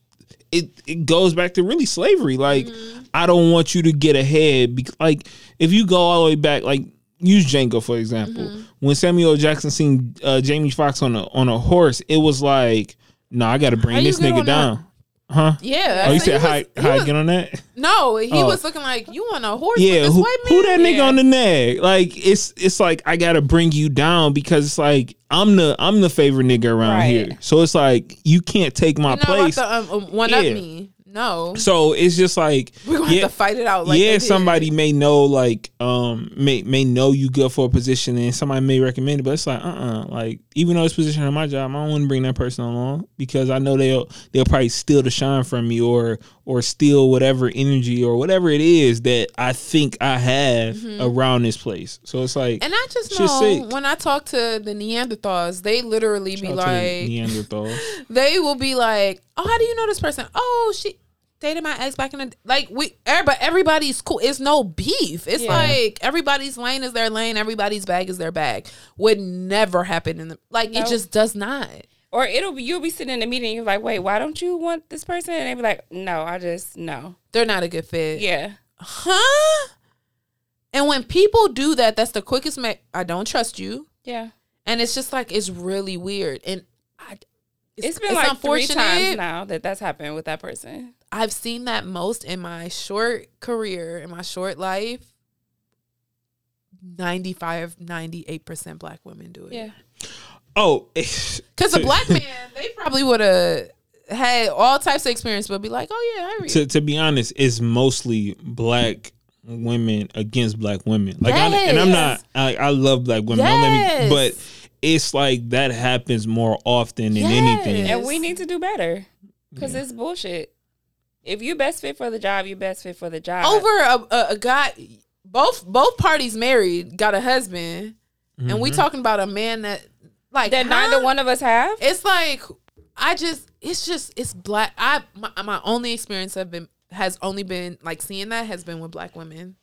Speaker 4: it it goes back to really slavery. Like I don't want you to get ahead because like if you go all the way back like use Django for example. When Samuel Jackson seen uh, Jamie Foxx on a on a horse, it was like, no, I got to bring this nigga
Speaker 3: down that?
Speaker 4: Huh?
Speaker 3: Yeah.
Speaker 4: Oh, you said
Speaker 3: he
Speaker 4: how how
Speaker 3: was-
Speaker 4: get on that?
Speaker 3: No, he
Speaker 4: Oh.
Speaker 3: was looking like you on a horse
Speaker 4: Yeah,
Speaker 3: with this
Speaker 4: who, who that nigga
Speaker 1: Yeah.
Speaker 4: on the neck? Like it's it's like I gotta bring you down because it's like I'm the I'm the favorite nigga around
Speaker 1: Right.
Speaker 4: here. So it's like you can't take my
Speaker 3: You're
Speaker 4: place.
Speaker 3: to um, um, one up
Speaker 4: Yeah.
Speaker 3: me. No,
Speaker 4: so it's just like
Speaker 3: we're gonna
Speaker 4: yeah,
Speaker 3: have to fight it out. Like
Speaker 4: yeah, somebody may know like um may may know you good for a position and somebody may recommend it, but it's like uh uh like even though it's position on my job, I don't want to bring that person along because I know they'll they'll probably steal the shine from me or or steal whatever energy or whatever it is that I think I have around this place. So it's like
Speaker 3: Mm-hmm. And I just know
Speaker 4: sick.
Speaker 3: when I talk to the Neanderthals, they literally be
Speaker 4: shout out to
Speaker 3: like,
Speaker 4: Neanderthals.
Speaker 3: they will be like, "Oh, how do you know this person? Oh, she dated my ex back in the like we everybody everybody's cool. It's no beef. It's
Speaker 1: Yeah.
Speaker 3: like everybody's lane is their lane, everybody's bag is their bag. Would never happen in the like it just does not.
Speaker 1: Or it'll be you'll be sitting in a meeting. You're like, wait, why don't you want this person? And they be like, no, I just no.
Speaker 3: They're not a good fit.
Speaker 1: Yeah,
Speaker 3: Huh? And when people do that, that's the quickest. Ma- I don't trust you,
Speaker 1: yeah.
Speaker 3: and it's just like it's really weird. And I,
Speaker 1: it's been like three times now that that's happened with that person.
Speaker 3: I've seen that most in my short career, in my short life. 95, 98% black women do it.
Speaker 1: Yeah,
Speaker 4: Oh,
Speaker 3: Because a black man, they probably would have had all types of experience, but be like, oh, yeah, I read.
Speaker 4: to to be honest, it's mostly black women against black women. Like, I, and I'm not. I, I love black women. Don't let me.
Speaker 3: Yes.
Speaker 4: But it's like that happens more often than anything.
Speaker 1: And we need to do better because it's bullshit. If you best fit for the job, you best fit for the job.
Speaker 3: Over a, a, a guy, both both parties married, got a husband, and we mm-hmm. talking about a man that, like,
Speaker 1: that
Speaker 3: huh?
Speaker 1: neither one of us have.
Speaker 3: it's like I just it's just it's black. I my, my only experience have been has only been like seeing that has been with black women.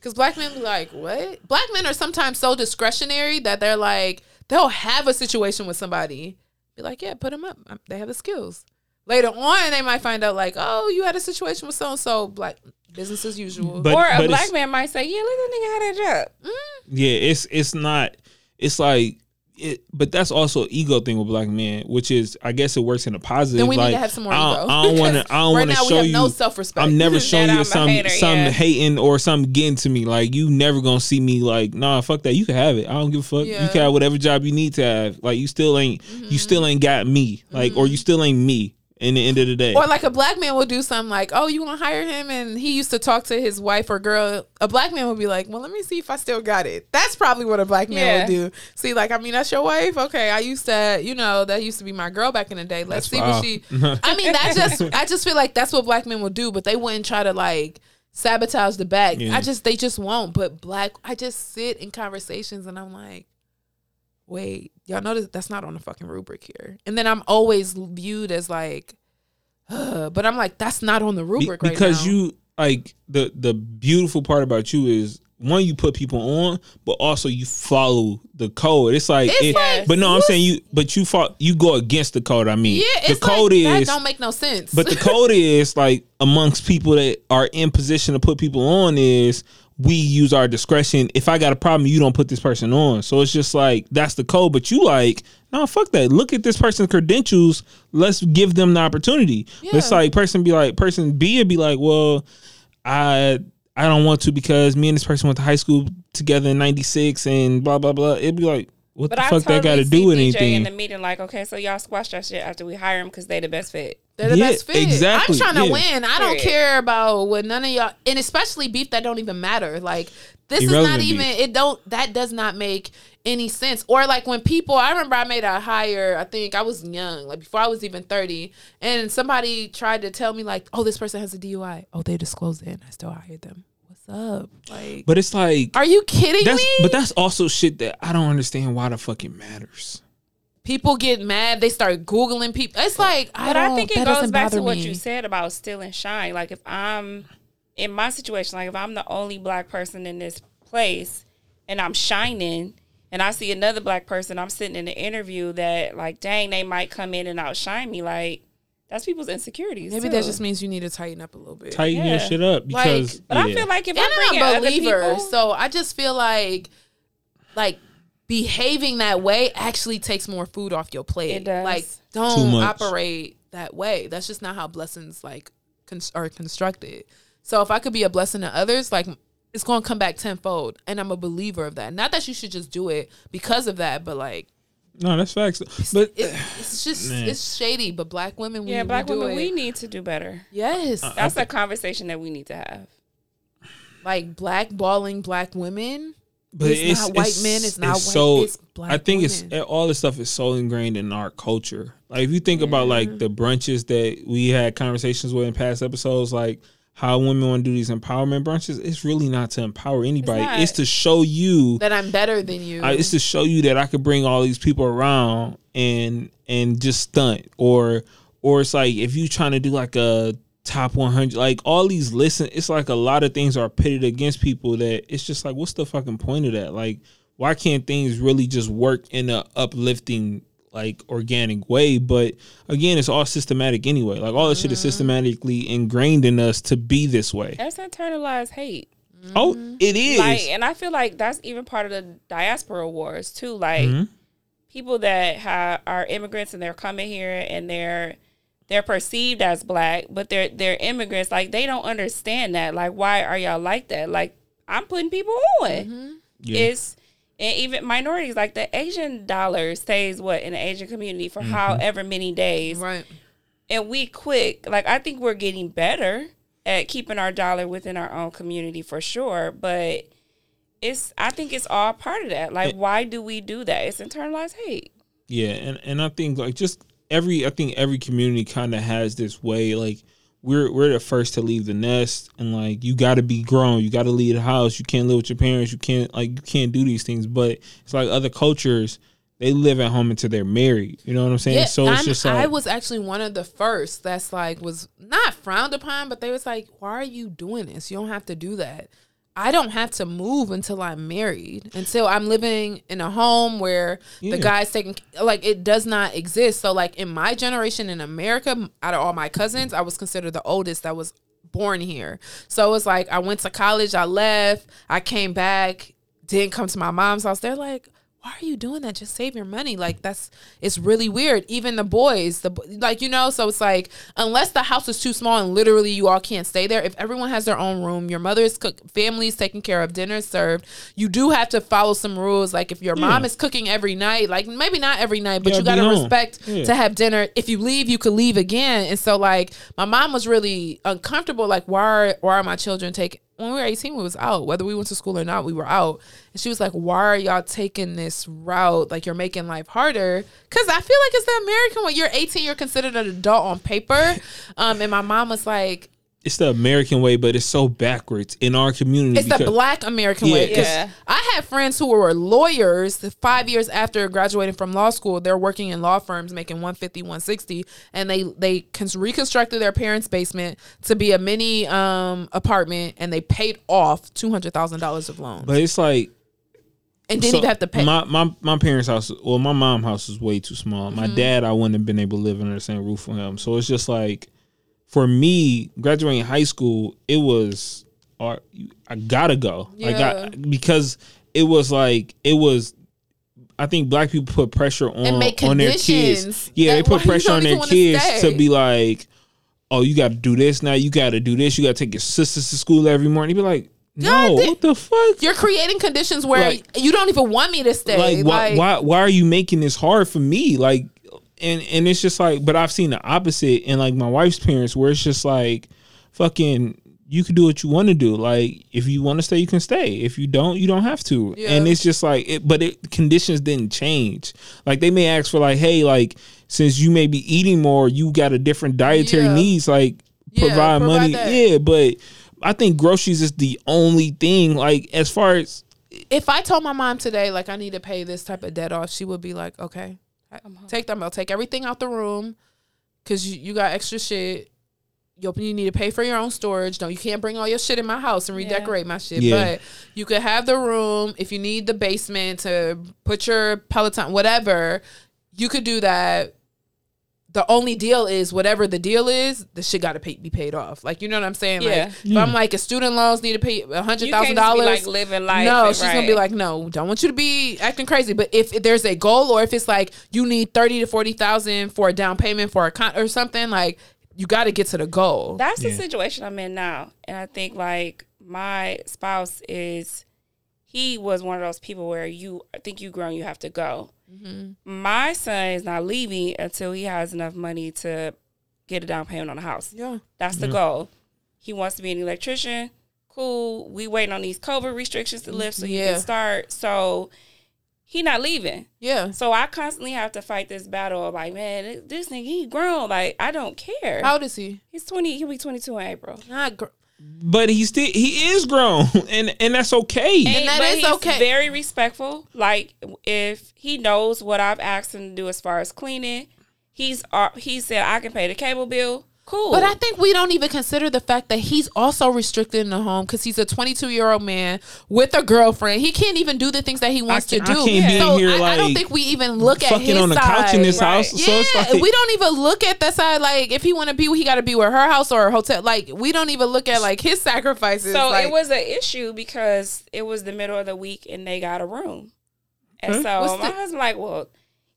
Speaker 3: Cause black men be like, what? Black men are sometimes so discretionary that they're like, they'll have a situation with somebody, be like, yeah, put them up. They have the skills. Later on, they might find out like, oh, you had a situation with so and so. Black business as usual.
Speaker 4: But-
Speaker 1: or a black man might say, "Yeah, let that nigga have that job." Mm-hmm.
Speaker 4: Yeah, it's it's not. It's like. It, but that's also ego thing with black men, which is I guess it works in a positive.
Speaker 3: Then we need to have some more
Speaker 4: I
Speaker 3: ego.
Speaker 4: don't, I don't want to. I don't
Speaker 3: Right
Speaker 4: want to
Speaker 3: now we
Speaker 4: show
Speaker 3: have
Speaker 4: you.
Speaker 3: no self-respect.
Speaker 4: I'm never showing you
Speaker 1: I'm
Speaker 4: some
Speaker 1: hater,
Speaker 4: some
Speaker 1: yeah.
Speaker 4: hating or some getting to me. Like you never gonna see me like nah fuck that. You can have it. I don't give a fuck. You can have whatever job you need to have. Like you still ain't you mm-hmm. still ain't got me. Like or you mm-hmm. still ain't me. In the end of the day.
Speaker 3: Or like a black man will do something like, "Oh, you want to hire him?" And he used to talk to his wife or girl. A black man would be like, "Well, let me see if I still got it." That's probably what a black man
Speaker 1: Yeah.
Speaker 3: would do. See, like, I mean, that's your wife. Okay, I used to, you know, that used to be my girl back in the day. Let's
Speaker 4: That's
Speaker 3: see
Speaker 4: foul.
Speaker 3: what she. I mean, that just, I just feel like that's what black men will do, but they wouldn't try to like sabotage the back.
Speaker 4: Yeah.
Speaker 3: I just, they just won't. But black, I just sit in conversations and I'm like. Wait, y'all notice that's not on the fucking rubric here. And then I'm always viewed as like, uh, but I'm like, that's not on the
Speaker 4: Be-
Speaker 3: rubric right
Speaker 4: because you like the the beautiful part about you is one you put people on, but also you follow the code. It's like,
Speaker 3: It's
Speaker 4: it-
Speaker 3: like,
Speaker 4: but no, I'm saying you, but you fought, you go against the code. I mean,
Speaker 3: yeah,
Speaker 4: the code
Speaker 3: like, that
Speaker 4: is,
Speaker 3: don't make no sense.
Speaker 4: but the code is like amongst people that are in position to put people on is we use our discretion. If I got a problem, you don't put this person on. So it's just like that's the code. But you like, no, fuck that. Look at this person's credentials. Let's give them the opportunity. It's like person be like person B would be like, well, I I don't want to because me and this person went to high school together in '96 and blah blah blah. It'd be like, what
Speaker 1: But
Speaker 4: the
Speaker 1: I
Speaker 4: fuck
Speaker 1: totally
Speaker 4: that got to do with anything?
Speaker 1: in the meeting. Like, okay, so y'all squash that shit after we hire him because they the best fit.
Speaker 3: They're the
Speaker 4: Yeah,
Speaker 3: best fit.
Speaker 4: exactly,
Speaker 3: I'm trying to
Speaker 4: yeah.
Speaker 3: win. I don't
Speaker 1: Period.
Speaker 3: care about what none of y'all, and especially beef that don't even matter. Like this is not even.
Speaker 4: beef.
Speaker 3: It don't. That does not make any sense. Or like when people, I remember I made a hire. I think I was young, like before I was even thirty, and somebody tried to tell me like, "Oh, this person has a DUI." Oh, they disclosed it, and I still hired them. What's up? Like,
Speaker 4: but it's like
Speaker 3: are you kidding
Speaker 4: that's
Speaker 3: me?
Speaker 4: but that's also shit that I don't understand why the fuck it matters.
Speaker 3: People get mad. They start googling people. It's like I
Speaker 1: But
Speaker 3: don't.
Speaker 1: I think it goes back
Speaker 3: bother
Speaker 1: to what
Speaker 3: me.
Speaker 1: you said about still and shine. Like if I'm in my situation, like if I'm the only black person in this place and I'm shining and I see another black person, I'm sitting in the interview that like, dang, they might come in and outshine me. Like that's people's insecurities.
Speaker 3: Maybe
Speaker 1: too.
Speaker 3: that just means you need to tighten up a little bit.
Speaker 4: Tighten your shit up because
Speaker 1: But I feel like if
Speaker 3: and
Speaker 1: I'm bringing
Speaker 3: I'm a
Speaker 1: other
Speaker 3: believer,
Speaker 1: people,
Speaker 3: so I just feel like, like behaving that way actually takes more food off your plate.
Speaker 1: It does.
Speaker 3: Like, don't operate that way. That's just not how blessings like con- are constructed. So if I could be a blessing to others, like it's going to come back tenfold, and I'm a believer of that. Not that you should just do it because of that, but like
Speaker 4: no, that's facts. But
Speaker 3: it, it's just
Speaker 4: Man.
Speaker 3: it's shady. But black women, we,
Speaker 1: yeah, black
Speaker 3: we do
Speaker 1: women,
Speaker 3: it.
Speaker 1: we need to do better.
Speaker 3: yes,
Speaker 1: That's a conversation that we need to have.
Speaker 3: like blackballing black women.
Speaker 4: But
Speaker 3: It's not white men, it's not white-
Speaker 4: so.
Speaker 3: it's black men.
Speaker 4: I think
Speaker 3: women.
Speaker 4: it's all this stuff is so ingrained in our culture. Like if you think about like the brunches that we had conversations with in past episodes, like how women want to do these empowerment brunches, it's really not to empower anybody.
Speaker 1: not.
Speaker 4: It's, to show you.
Speaker 3: that I'm better than you.
Speaker 4: I, it's to show you that I could bring all these people around and and just stunt or or it's like if you trying to do like a top 100 like all these listen it's like a lot of things are pitted against people that it's just like what's the fucking point of that? Like why can't things really just work in a uplifting like organic way? But again it's all systematic anyway. Like all this shit is systematically ingrained in us to be this way.
Speaker 1: That's internalized hate.
Speaker 4: oh it is.
Speaker 1: Like and i feel like that's even part of the diaspora wars too. Like
Speaker 4: Mm-hmm.
Speaker 1: people that ha are immigrants and they're coming here and they're they're perceived as black but they're they're immigrants. Like they don't understand that. Like why are y'all like that? Like i'm putting people on. Mm-hmm.
Speaker 4: Yeah.
Speaker 1: it's and even minorities like the asian dollar stays what in the asian community for mm-hmm. however many days.
Speaker 3: Right.
Speaker 1: and we quick like i think we're getting better at keeping our dollar within our own community for sure but it's i think it's all part of that. Like why do we do that? It's internalized hate.
Speaker 4: Yeah, and and I think like just every I think every community kind of has this way like we're we're the first to leave the nest and like you got to be grown, you got to leave the house, you can't live with your parents, you can't like you can't do these things, but it's like other cultures they live at home until they're married. You know what I'm saying?
Speaker 3: Yeah,
Speaker 4: so it's
Speaker 3: I'm-
Speaker 4: just like
Speaker 3: I was actually one of the first that's like was not frowned upon, but they was like, "Why are you doing this? You don't have to do that." I don't have to move until I'm married, until I'm living in a home where
Speaker 4: Yeah.
Speaker 3: the guy's taking like it does not exist. So like in my generation in America, out of all my cousins, I was considered the oldest that was born here. So it was like I went to college, I left, I came back, didn't come to my mom's house. They're like, why are you doing that? Just save your money. Like that's it's really weird. Even the boys, the like you know, so it's like unless the house is too small and literally you all can't stay there. If everyone has their own room, your mother's cook, family's taken care of, dinner's served. You do have to follow some rules. Like if your mom is cooking every night, like maybe not every night, but
Speaker 4: Yeah,
Speaker 3: you got to respect
Speaker 4: Yeah.
Speaker 3: to have dinner. If you leave, you could leave again. And so like my mom was really uncomfortable. Like why are, why are my children taking? When we were 18, we was out. Whether we went to school or not, we were out. And she was like, Why are y'all taking this route? Like, you're making life harder. Because I feel like it's the American way. You're 18, you're considered an adult on paper. Um, and my mom was like,
Speaker 4: it's the American way, but it's so backwards in our community.
Speaker 3: It's the black American
Speaker 4: Yeah,
Speaker 3: way. 'Cause
Speaker 1: Yeah.
Speaker 3: I had friends who were lawyers five years after graduating from law school. They're working in law firms making 150, 160. And they, they reconstructed their parents' basement to be a mini um, apartment and they paid off $200,000 of loans.
Speaker 4: But it's like
Speaker 3: and didn't
Speaker 4: So,
Speaker 3: even have to pay.
Speaker 4: My my my parents' house, well, my mom' house is way too small. My
Speaker 3: Mm-hmm.
Speaker 4: dad, I wouldn't have been able to live under the same roof with him. So it's just like, for me, graduating high school, it was, or I gotta go. Like
Speaker 3: Yeah.
Speaker 4: I, because it was like it was. I think black people put pressure on on their kids. Yeah, they
Speaker 3: that
Speaker 4: put pressure on their kids
Speaker 3: stay.
Speaker 4: to be like, oh, you got to do this now. You got to do this. You got to take your sisters to school every morning. You be like, no,
Speaker 3: God
Speaker 4: what the fuck?
Speaker 3: You're creating conditions where
Speaker 4: Like-
Speaker 3: you don't even want me to stay.
Speaker 4: like why, why why are you making this hard for me like and and it's just like but i've seen the opposite in like my wife's parents where it's just like fucking you can do what you want to do like if you want to stay you can stay if you don't you don't have to
Speaker 3: Yeah.
Speaker 4: and it's just like it, but it conditions didn't change like they may ask for like hey like since you may be eating more you got a different dietary
Speaker 3: Yeah.
Speaker 4: needs like
Speaker 3: Yeah,
Speaker 4: provide,
Speaker 3: provide
Speaker 4: money
Speaker 3: that.
Speaker 4: yeah but i think groceries is the only thing like as far as
Speaker 3: if I told my mom today, like I need to pay this type of debt off, she would be like, "Okay, Take them out. Take everything out the room because you, you got extra shit. You, you need to pay for your own storage. No, you can't bring all your shit in my house and redecorate my shit.
Speaker 4: Yeah.
Speaker 3: But you could have the room if you need the basement to put your Peloton, whatever. You could do that. The only deal is whatever the deal is, the shit got to pay, be paid off. Like you know what I'm saying?
Speaker 1: Yeah.
Speaker 3: Like if I'm like, if student loans need to pay a hundred
Speaker 1: You
Speaker 3: thousand
Speaker 1: can't just be,
Speaker 3: dollars,
Speaker 1: like, living life
Speaker 3: No,
Speaker 1: and-
Speaker 3: she's gonna be like, no, don't want you to be acting crazy. But if there's a goal, or if it's like you need thirty to forty thousand for a down payment for a con or something, like you got to get to the goal.
Speaker 1: That's the situation I'm in now. And I think like my spouse is he was one of those people where you I think you grown, you have to go. Mm-hmm. My son is not leaving until he has enough money to get a down payment on a house.
Speaker 3: yeah,
Speaker 1: That's the goal. He wants to be an electrician. Cool. We waiting on these COVID restrictions to lift so he
Speaker 3: Yeah.
Speaker 1: can start. So he not leaving.
Speaker 3: yeah.
Speaker 1: So I constantly have to fight this battle of like, man, this nigga he grown. Like I don't care.
Speaker 3: How old is he?
Speaker 1: He's twenty. He'll be twenty two in April.
Speaker 3: Not gr-
Speaker 4: But he still he is grown, and and that's okay.
Speaker 1: And
Speaker 3: that
Speaker 1: but
Speaker 3: is
Speaker 1: he's
Speaker 3: okay.
Speaker 1: Very respectful. Like if he knows what I've asked him to do as far as cleaning, he's uh, he said I can pay the cable bill. Cool.
Speaker 3: But I think we don't even consider the fact that he's also restricted in the home because he's a 22 year old man with a girlfriend. He can't even do the things that he wants
Speaker 4: can't-
Speaker 3: to
Speaker 4: I
Speaker 3: do.
Speaker 4: can't be in
Speaker 3: so
Speaker 4: here,
Speaker 3: I, I don't think we even look at
Speaker 4: fucking
Speaker 3: his
Speaker 4: on the couch in this
Speaker 1: Right.
Speaker 4: house. So
Speaker 3: Yeah,
Speaker 4: it's like
Speaker 3: we don't even look at that side. Like, if he want to be, he got to be with her house or a hotel. Like, we don't even look at like his sacrifices.
Speaker 1: so
Speaker 3: like,
Speaker 1: it was an issue because it was the middle of the week and they got a room, and so
Speaker 3: What's
Speaker 1: my
Speaker 3: the-
Speaker 1: husband like, well,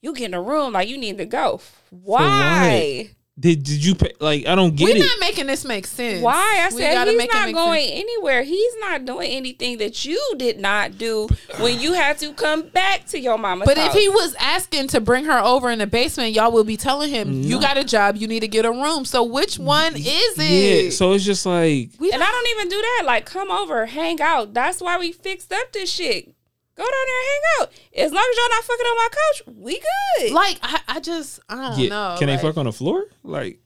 Speaker 1: you get in a room like you need to go. Why?
Speaker 4: Did did you pay, like I don't get
Speaker 3: We're
Speaker 4: it.
Speaker 3: not making this make sense.
Speaker 1: Why? I
Speaker 3: We
Speaker 1: said
Speaker 3: gotta
Speaker 1: he's
Speaker 3: make it
Speaker 1: not
Speaker 3: make
Speaker 1: going
Speaker 3: sense.
Speaker 1: anywhere. He's not doing anything that you did not do when you had to come back to your mama.
Speaker 3: But if he was asking to bring her over in the basement, y'all will be telling him, "You got a job. You need to get a room." So which one is it?
Speaker 4: yeah, so it's just like
Speaker 3: we
Speaker 1: And I don't even do that. Like, come over, hang out. That's why we fixed up this shit. Go down there and hang out. As long as y'all not fucking on my couch, we good.
Speaker 3: like I, I just I don't
Speaker 4: yeah,
Speaker 3: know.
Speaker 4: can
Speaker 3: like,
Speaker 4: they fuck on the floor? Like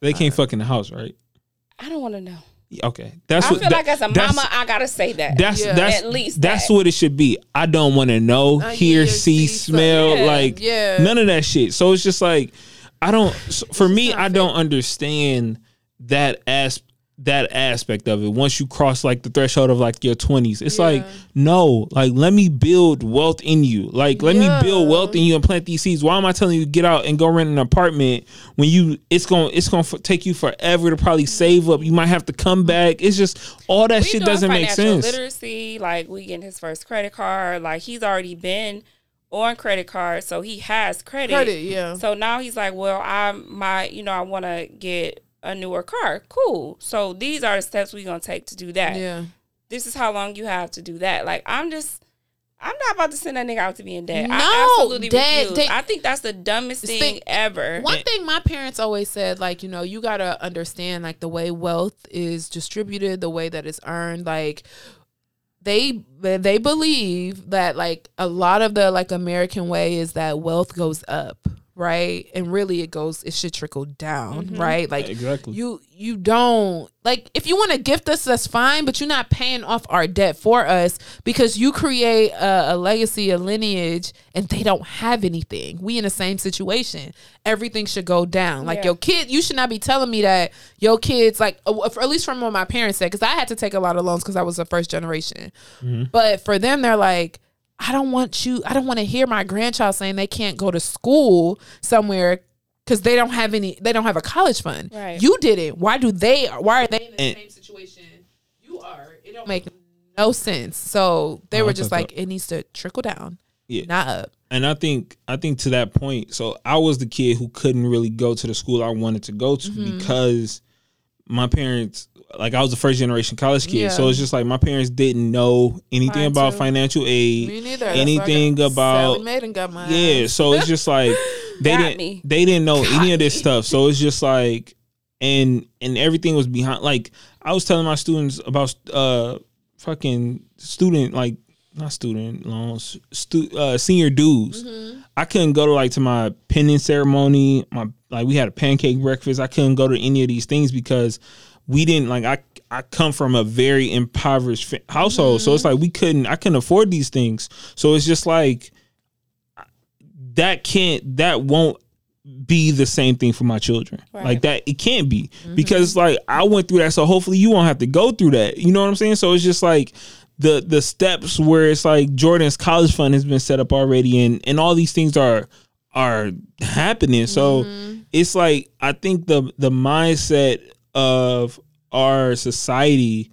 Speaker 4: they can't fuck in the house, right?
Speaker 1: I don't want to know.
Speaker 4: Okay, that's
Speaker 1: I
Speaker 4: what.
Speaker 1: feel
Speaker 4: that-
Speaker 1: like as a mama, I gotta say that.
Speaker 4: That's
Speaker 3: Yeah.
Speaker 4: that's
Speaker 1: At least
Speaker 4: that's
Speaker 1: that.
Speaker 4: what it should be. I don't want to know,
Speaker 3: Uh,
Speaker 4: hear,
Speaker 3: yeah,
Speaker 4: see,
Speaker 3: see,
Speaker 4: smell,
Speaker 1: yeah,
Speaker 4: like
Speaker 3: yeah.
Speaker 4: none of that shit. So it's just like I don't. so for me,
Speaker 3: not
Speaker 4: I don't understand that as that aspect of it. Once you cross like the threshold of like your twenties, it's like no, like let me build wealth in you. Like let
Speaker 3: Yeah.
Speaker 4: me build wealth in you and plant these seeds. Why am I telling you to get out and go rent an apartment when you it's going to it's going to take you forever to probably mm-hmm. save up. You might have to come mm-hmm. back. It's just all that
Speaker 1: we
Speaker 4: shit doesn't make sense.
Speaker 1: Literacy, like we getting his first credit card. Like he's already been on credit card, so he has credit.
Speaker 3: Credit, yeah.
Speaker 1: So now he's like, well, I'm my, you know, I want to get a newer car. Cool. So these are the steps we're gonna take to do that.
Speaker 3: Yeah.
Speaker 1: This is how long you have to do that. Like I'm just. I'm not about to send that nigga out to be in debt.
Speaker 3: No,
Speaker 1: I absolutely refuse.
Speaker 3: they-
Speaker 1: I think that's the dumbest thing,
Speaker 3: Thing-
Speaker 1: ever.
Speaker 3: One thing my parents always said, like, you know, you gotta understand like the way wealth is distributed, the way that it's earned, like they they believe that like a lot of the like American way is that wealth goes up, right? And really it goes it should trickle down, right? Like
Speaker 4: Exactly.
Speaker 3: you you don't like if you want to gift us that's fine but you're not paying off our debt for us because you create a, a legacy a lineage and they don't have anything we in the same situation everything should go down like
Speaker 1: Yeah.
Speaker 3: your kid you should not be telling me that your kids like uh, at least from what my parents said because i had to take a lot of loans because i was a first generation but for them they're like i don't want you i don't want to hear my grandchild saying they can't go to school somewhere because they don't have any they don't have a college fund
Speaker 1: Right.
Speaker 3: you did it why do they why are they in the
Speaker 4: And-
Speaker 3: same situation you are it don't make no sense so they
Speaker 4: Oh,
Speaker 3: were just like
Speaker 4: up.
Speaker 3: it needs to trickle down
Speaker 4: Yeah.
Speaker 3: not up
Speaker 4: and I think I think to that point, so I was the kid who couldn't really go to the school I wanted to go to
Speaker 3: Mm-hmm.
Speaker 4: because my parents like I was the first generation college kid.
Speaker 3: Yeah.
Speaker 4: So it's just like my parents didn't know anything
Speaker 1: Mine
Speaker 4: about
Speaker 1: too.
Speaker 4: financial aid,
Speaker 3: me neither That's why I
Speaker 4: anything
Speaker 3: got-
Speaker 4: about
Speaker 3: Sallie Mae and got my
Speaker 4: Yeah, so it's just like they didn't
Speaker 1: me.
Speaker 4: they didn't know any of this stuff. So it's just like and and everything was behind like I was telling my students about uh fucking student like not student loans stu- uh senior dues.
Speaker 3: Mm-hmm.
Speaker 4: I couldn't go to like to my pinning ceremony, my like we had a pancake breakfast. I couldn't go to any of these things because we didn't like I I come from a very impoverished household. So it's
Speaker 3: Mm-hmm.
Speaker 4: like we couldn't I couldn't afford these things. So it's just like that can't that won't be the same thing for my children.
Speaker 1: Right.
Speaker 4: Like that it can't be
Speaker 3: Mm-hmm.
Speaker 4: because like I went through that so hopefully you won't have to go through that. You know what I'm saying? So it's just like the the steps where it's like Jordan's college fund has been set up already and and all these things are are happening. So
Speaker 3: Mm-hmm.
Speaker 4: it's like I think the the mindset of our society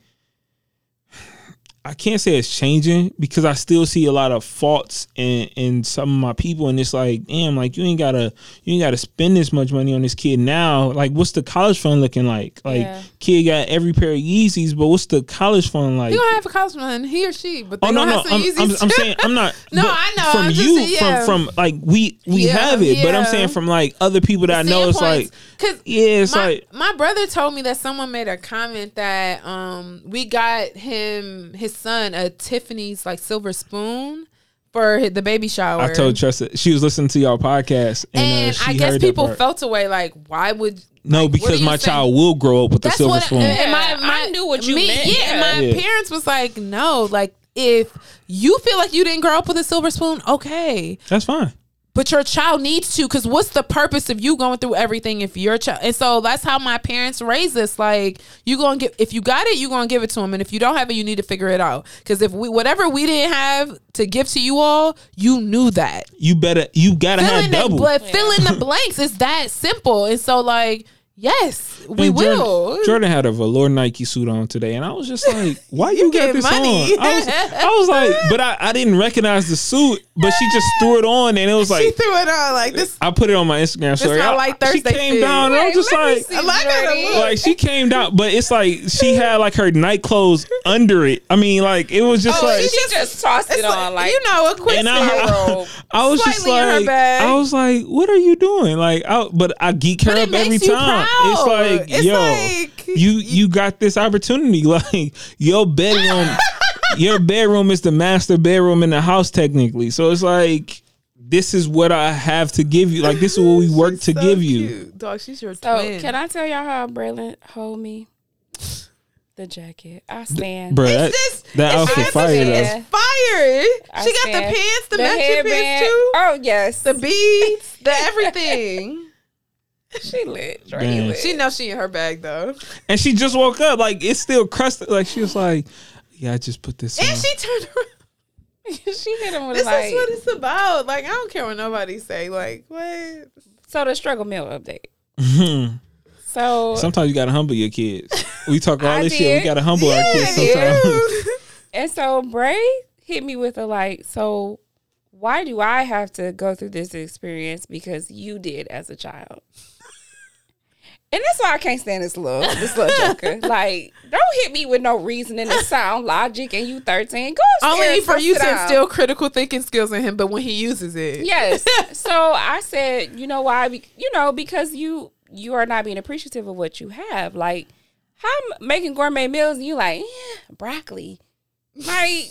Speaker 4: I can't say it's changing because I still see a lot of faults in in some of my people, and it's like, damn, like you ain't gotta you ain't gotta spend this much money on this kid now. Like, what's the college fund looking like? Like,
Speaker 1: Yeah.
Speaker 4: Kid got every pair of Yeezys, but what's the college fund like?
Speaker 3: He don't have a college fund, he or she, but they
Speaker 4: Oh no no! I'm, I'm, I'm saying I'm not.
Speaker 3: No, I know,
Speaker 4: From
Speaker 3: I'm
Speaker 4: you,
Speaker 3: saying, yeah.
Speaker 4: from from like we we
Speaker 3: Yeah,
Speaker 4: have it, but I'm saying from like other people that I know, it's like
Speaker 3: because
Speaker 4: yeah, it's
Speaker 3: my,
Speaker 4: like
Speaker 3: my brother told me that someone made a comment that um we got him his son a Tiffany's like silver spoon for hi- the baby shower.
Speaker 4: I told Tressa she was listening to y'all podcast, and,
Speaker 3: and
Speaker 4: uh, she
Speaker 3: I guess
Speaker 4: heard
Speaker 3: people felt away like why would
Speaker 4: no
Speaker 3: like,
Speaker 4: because my
Speaker 3: saying?
Speaker 4: child will grow up with a
Speaker 3: That's
Speaker 4: silver
Speaker 3: what
Speaker 4: spoon.
Speaker 3: and my, my
Speaker 1: I knew what you
Speaker 3: me,
Speaker 1: meant,
Speaker 3: Yeah, and my
Speaker 4: yeah.
Speaker 3: parents was like no like if you feel like you didn't grow up with a silver spoon okay
Speaker 4: That's fine.
Speaker 3: But your child needs to because what's the purpose of you going through everything if your child and so that's how my parents raised us like you gonna give if you got it you gonna give it to them and if you don't have it you need to figure it out. Because if we whatever we didn't have to give to you all you knew that.
Speaker 4: You better you gotta
Speaker 3: fill
Speaker 4: have double.
Speaker 3: bl- fill in the blanks. It's that simple. And so like yes we
Speaker 4: And Jordan,
Speaker 3: will
Speaker 4: Jordan had a velour Nike suit on today, and I was just like, "Why you, got
Speaker 3: get
Speaker 4: this
Speaker 3: money.
Speaker 4: on?" I was, I was like, but I, I didn't recognize the suit, but she just threw it on, and it was like she
Speaker 3: threw it on like this
Speaker 4: I put it on my Instagram story.
Speaker 3: how
Speaker 4: I-
Speaker 3: Like
Speaker 4: she
Speaker 3: Thursday
Speaker 4: came
Speaker 3: feels.
Speaker 4: down, and I was just like,
Speaker 1: see,
Speaker 3: I like how
Speaker 1: Jordy.
Speaker 3: it look.
Speaker 4: like she came down, but it's like she had like her night clothes under it. I mean, like it was just
Speaker 3: Oh,
Speaker 4: like.
Speaker 1: She just tossed it on like
Speaker 3: you know a quick
Speaker 4: and I,
Speaker 1: robe.
Speaker 4: I was just
Speaker 3: Slightly in her
Speaker 4: like. I was like, what are you doing? Like, I, but I geek her
Speaker 3: But
Speaker 4: up every time.
Speaker 3: Proud.
Speaker 4: It's like,
Speaker 3: It's
Speaker 4: yo,
Speaker 3: like-
Speaker 4: you you got this opportunity. Like your bedroom, your bedroom is the master bedroom in the house technically. So it's like, this is what I have to give you. Like this is what we work to
Speaker 3: So
Speaker 4: give you.
Speaker 3: cute. Dog, she's your
Speaker 1: So
Speaker 3: twin.
Speaker 1: can I tell y'all how Braylon hold me? The jacket. I stand.
Speaker 4: Bruh, that,
Speaker 3: just-
Speaker 4: that
Speaker 3: it's
Speaker 4: outfit
Speaker 3: just-
Speaker 4: fire
Speaker 1: it's-
Speaker 4: though.
Speaker 3: fire.
Speaker 1: I
Speaker 3: she got the pants, the,
Speaker 1: The
Speaker 3: matching pants too.
Speaker 1: Oh yes.
Speaker 3: The beads, the everything.
Speaker 1: she lit. Jordy
Speaker 4: Damn.
Speaker 1: lit.
Speaker 3: she knows she in her bag though.
Speaker 4: And she just woke up. Like it's still crusted. Like she was like, yeah, I just put this on.
Speaker 3: And she turned around.
Speaker 1: she hit him with
Speaker 3: This
Speaker 1: like
Speaker 3: is what it's about. Like I don't care what nobody say. Like what?
Speaker 1: so the struggle meal update. So
Speaker 4: Sometimes you gotta humble your kids. We talk all
Speaker 1: I
Speaker 4: this shit. We gotta humble our kids sometimes.
Speaker 1: and so Bray hit me with a like, so why do I have to go through this experience because you did as a child? And that's why I can't stand this little this little joker. Like, don't hit me with no reasoning and sound logic and you 13. Go upstairs,
Speaker 3: Only for you
Speaker 1: sit
Speaker 3: to
Speaker 1: down.
Speaker 3: instill critical thinking skills in him, but when he uses it,
Speaker 1: Yes. so I said, you know why? You know, because you you are not being appreciative of what you have. Like, how I'm making gourmet meals and you like eh, broccoli. Like,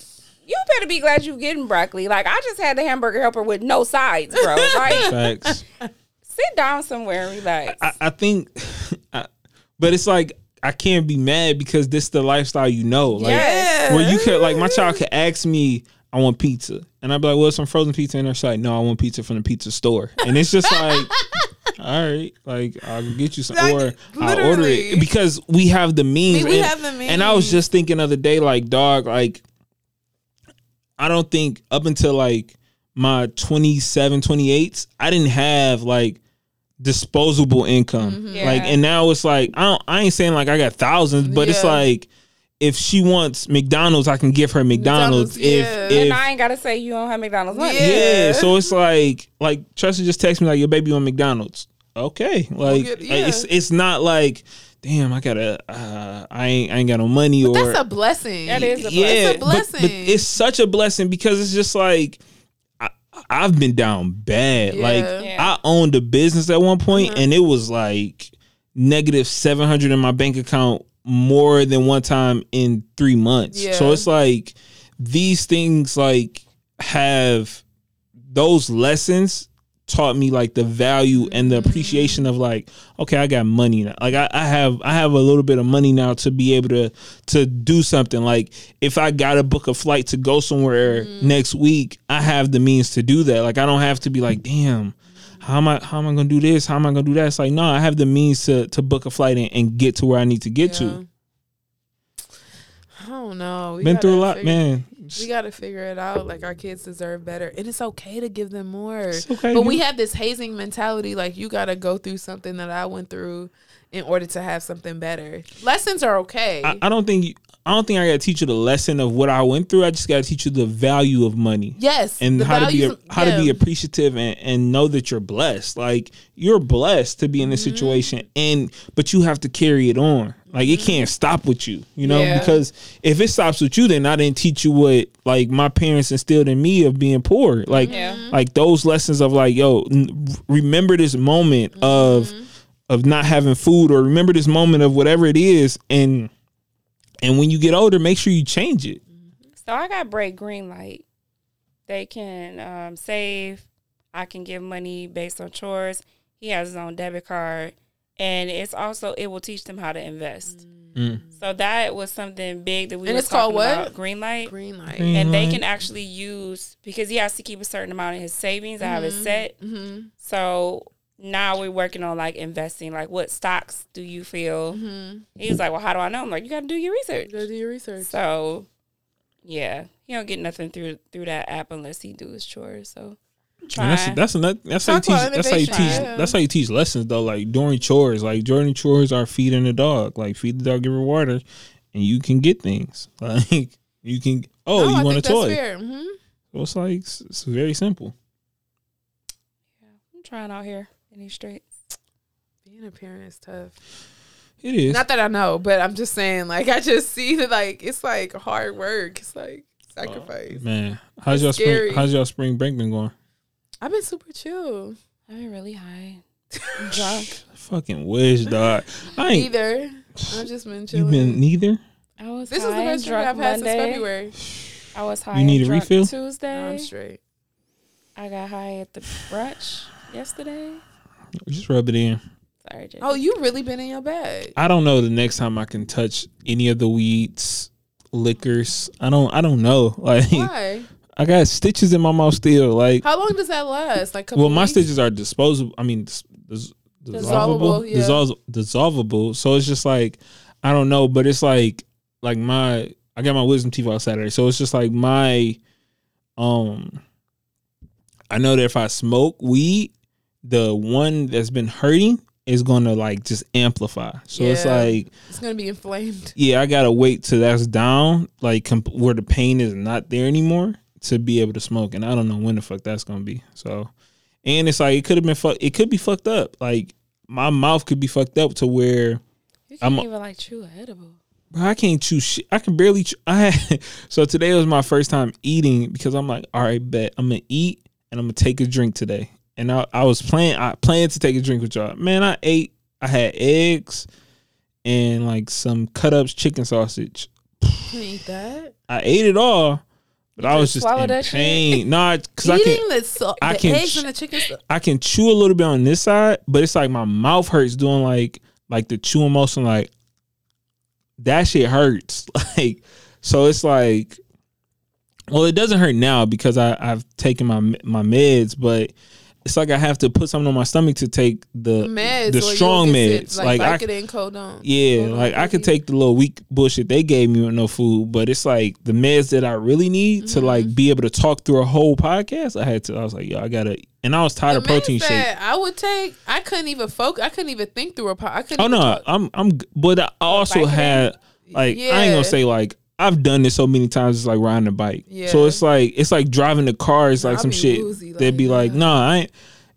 Speaker 1: you better be glad you getting broccoli. Like, I just had the hamburger helper with no sides, bro. Like,
Speaker 4: Facts.
Speaker 1: Sit down somewhere and relax.
Speaker 4: I, I think, I, but it's like I can't be mad because this the lifestyle you know. Like
Speaker 1: Yes.
Speaker 4: where you could like my child could ask me, I want pizza, and I'd be like, "Well, some frozen pizza," and they're like, "No, I want pizza from the pizza store," and it's just like. All right, like I'll get you some,
Speaker 3: Like,
Speaker 4: or I'll order it because we have the means.
Speaker 3: We
Speaker 4: and,
Speaker 3: have the means.
Speaker 4: And I was just thinking the other day, like, dog, like, I don't think up until like my 27, 28s, I didn't have like disposable income.
Speaker 3: Mm-hmm.
Speaker 1: Yeah.
Speaker 4: Like, and now it's like I don't. I ain't saying like I got thousands, but it's like if she wants McDonald's, I can give her McDonald's.
Speaker 3: McDonald's,
Speaker 4: if
Speaker 3: yeah.
Speaker 4: if
Speaker 1: and I ain't gotta say you don't have McDonald's money.
Speaker 3: Yeah.
Speaker 4: yeah, so it's like like Tressa just texted me like your baby on McDonald's. Okay, like
Speaker 3: get- yeah.
Speaker 4: it's it's not like damn I gotta uh, I ain't I ain't got no money or
Speaker 3: that's a blessing.
Speaker 1: That is a blessing.
Speaker 4: yeah,
Speaker 3: It's a
Speaker 4: but- But,
Speaker 3: blessing.
Speaker 4: it's such a blessing because it's just like I, I've been down bad. Like
Speaker 3: Yeah.
Speaker 1: Yeah.
Speaker 4: I owned a business at one point
Speaker 3: Uh-huh.
Speaker 4: and it was like negative seven hundred in my bank account more than one time in three months.
Speaker 3: Yeah.
Speaker 4: So it's like these things like have those lessons taught me like the value and the appreciation of like okay i got money now like I, I have i have a little bit of money now to be able to to do something like if i got to book a flight to go somewhere mm-hmm. next week i have the means to do that like i don't have to be like damn how am I how am I gonna do this? How am I gonna do that? It's like no, I have the means to to book a flight and, and get to where I need to get to.
Speaker 3: I don't know. We
Speaker 4: Been through a lot,
Speaker 3: figure-
Speaker 4: man.
Speaker 3: We got to figure it out. Like our kids deserve better, and it's okay to give them more.
Speaker 4: It's okay
Speaker 3: but
Speaker 4: give-
Speaker 3: we have this hazing mentality. Like you got to go through something that I went through in order to have something better. Lessons are okay.
Speaker 4: I, I don't think you, I don't think I gotta teach you the lesson of what I went through. I just gotta teach you the value of money.
Speaker 3: yes,
Speaker 4: And
Speaker 3: the
Speaker 4: how to be
Speaker 3: values-
Speaker 4: how to be appreciative and, and know that you're blessed. Like you're blessed to be in this
Speaker 3: Mm-hmm.
Speaker 4: situation, and but you have to carry it on. Like it can't stop with you, you know.
Speaker 3: Yeah.
Speaker 4: Because if it stops with you, then I didn't teach you what like my parents instilled in me of being poor. Like
Speaker 1: Yeah.
Speaker 4: like those lessons of like yo, n- remember this moment of
Speaker 3: Mm-hmm.
Speaker 4: of not having food, or remember this moment of whatever it is, and and when you get older, make sure you change it.
Speaker 1: So I got break green light. They can um, save. I can give money based on chores. He has his own debit card, and it's also it will teach them how to invest.
Speaker 4: Mm.
Speaker 1: So that was something big that we
Speaker 3: And
Speaker 1: were
Speaker 3: it's called
Speaker 1: talking
Speaker 3: what?
Speaker 1: about. Green light.
Speaker 3: green light.
Speaker 4: Green
Speaker 1: and they can actually use because he has to keep a certain amount in his savings. I have it set.
Speaker 3: Mm-hmm.
Speaker 1: So now we're working on like investing. Like, what stocks do you feel?
Speaker 3: Mm-hmm.
Speaker 1: He was like, "Well, how do I know?" I'm like, "You got to do your research."
Speaker 3: Go do your research.
Speaker 1: So, yeah, he don't get nothing through through that app unless he do his chores. So,
Speaker 4: And that's that's another, that's how you teach that's how you teach
Speaker 3: innovation, yeah.
Speaker 4: that's how you teach lessons though. Like during chores, like during chores are feeding the dog. Like feed the dog, give her water, and you can get things. Like you can. Oh,
Speaker 3: No,
Speaker 4: you
Speaker 3: I
Speaker 4: want a
Speaker 3: think that's
Speaker 4: toy?
Speaker 3: fair. Mhm.
Speaker 4: So it's like it's, it's very simple.
Speaker 1: Yeah I'm trying out here in these streets.
Speaker 3: Being a parent is tough.
Speaker 4: It is.
Speaker 3: Not that I know, but I'm just saying. Like I just see that. Like it's like hard work. It's like sacrifice.
Speaker 4: Man, how's
Speaker 3: It's
Speaker 4: y'all
Speaker 3: scary.
Speaker 4: spring? How's y'all spring break been going?
Speaker 3: I've been super chill.
Speaker 1: I've been really high. I'm drunk.
Speaker 4: Fucking wish, dog. I ain't.
Speaker 3: Either I've just been
Speaker 4: You
Speaker 3: chilling.
Speaker 4: been neither.
Speaker 1: I was
Speaker 3: this
Speaker 1: high
Speaker 3: is the best drink I've had
Speaker 1: Monday.
Speaker 3: since February.
Speaker 1: I was high.
Speaker 4: You need
Speaker 1: and
Speaker 4: a
Speaker 1: drunk
Speaker 4: refill?
Speaker 3: No,
Speaker 1: Tuesday.
Speaker 3: I'm straight.
Speaker 1: I got high at the brunch yesterday.
Speaker 4: Just rub it in.
Speaker 1: Sorry, Jay.
Speaker 3: Oh, you really been in your bag?
Speaker 4: I don't know the next time I can touch any of the weeds, liquors. I don't. I don't know. Like
Speaker 3: Why?
Speaker 4: I got stitches in my mouth still. Like
Speaker 3: How long does that last? Like,
Speaker 4: well, my
Speaker 3: weeks?
Speaker 4: stitches are disposable. I mean, dis- dis- dissolvable,
Speaker 3: Dissolvable, yeah.
Speaker 4: Dissol- dissolvable. So it's just like I don't know, but it's like like my I got my wisdom teeth out Saturday, so it's just like my um. I know that if I smoke weed, the one that's been hurting is gonna like just amplify. So it's like
Speaker 3: It's gonna be inflamed.
Speaker 4: yeah, I gotta wait till that's down, like comp- where the pain is not there anymore, to be able to smoke. And I don't know when the fuck that's gonna be. So, and it's like it could have been fuck. It could be fucked up. Like my mouth could be fucked up to where
Speaker 1: you
Speaker 4: I'm-
Speaker 1: can't even like chew edible.
Speaker 4: bro, I can't chew shit. I can barely. Chew. I had, so today was my first time eating because I'm like, all right, bet I'm gonna eat and I'm gonna take a drink today. And I, I was planning. I planned to take a drink with y'all. Man, I ate. I had eggs and like some cut ups chicken sausage.
Speaker 3: You eat that?
Speaker 4: I ate it all, but
Speaker 1: You
Speaker 4: I was
Speaker 1: just
Speaker 4: in
Speaker 1: that shit?
Speaker 4: pain. No, because I
Speaker 3: Eating
Speaker 4: can
Speaker 3: the, so-
Speaker 4: I
Speaker 3: the
Speaker 4: can
Speaker 3: eggs and the chicken. stuff.
Speaker 4: I can chew a little bit on this side, but it's like my mouth hurts doing like like the chewing motion. Like that shit hurts. Like so, it's like well, it doesn't hurt now because I I've taken my my meds, but. It's like I have to put something on my stomach to take the
Speaker 3: Meds,
Speaker 4: the strong meds.
Speaker 3: sick,
Speaker 4: Like, I,
Speaker 3: Vicodin, Codone.
Speaker 4: Yeah,
Speaker 3: Codone,
Speaker 4: like I could take the little weak bullshit they gave me with no food, but it's like the meds that I really need to
Speaker 3: Mm-hmm.
Speaker 4: like be able to talk through a whole podcast. I had to. I was like, yo, I gotta. And I was tired
Speaker 3: The
Speaker 4: of protein shake.
Speaker 3: I would take. I couldn't even focus. I couldn't even think through a. Po- I couldn't.
Speaker 4: Oh no,
Speaker 3: talk.
Speaker 4: I'm I'm. But I also had like I ain't gonna say like I've done this so many times. It's like riding a bike.
Speaker 3: Yeah.
Speaker 4: So it's like it's like driving the car. It's like
Speaker 3: I
Speaker 4: some shit.
Speaker 3: woozy,
Speaker 4: They'd
Speaker 3: like,
Speaker 4: be like, nah, I ain't.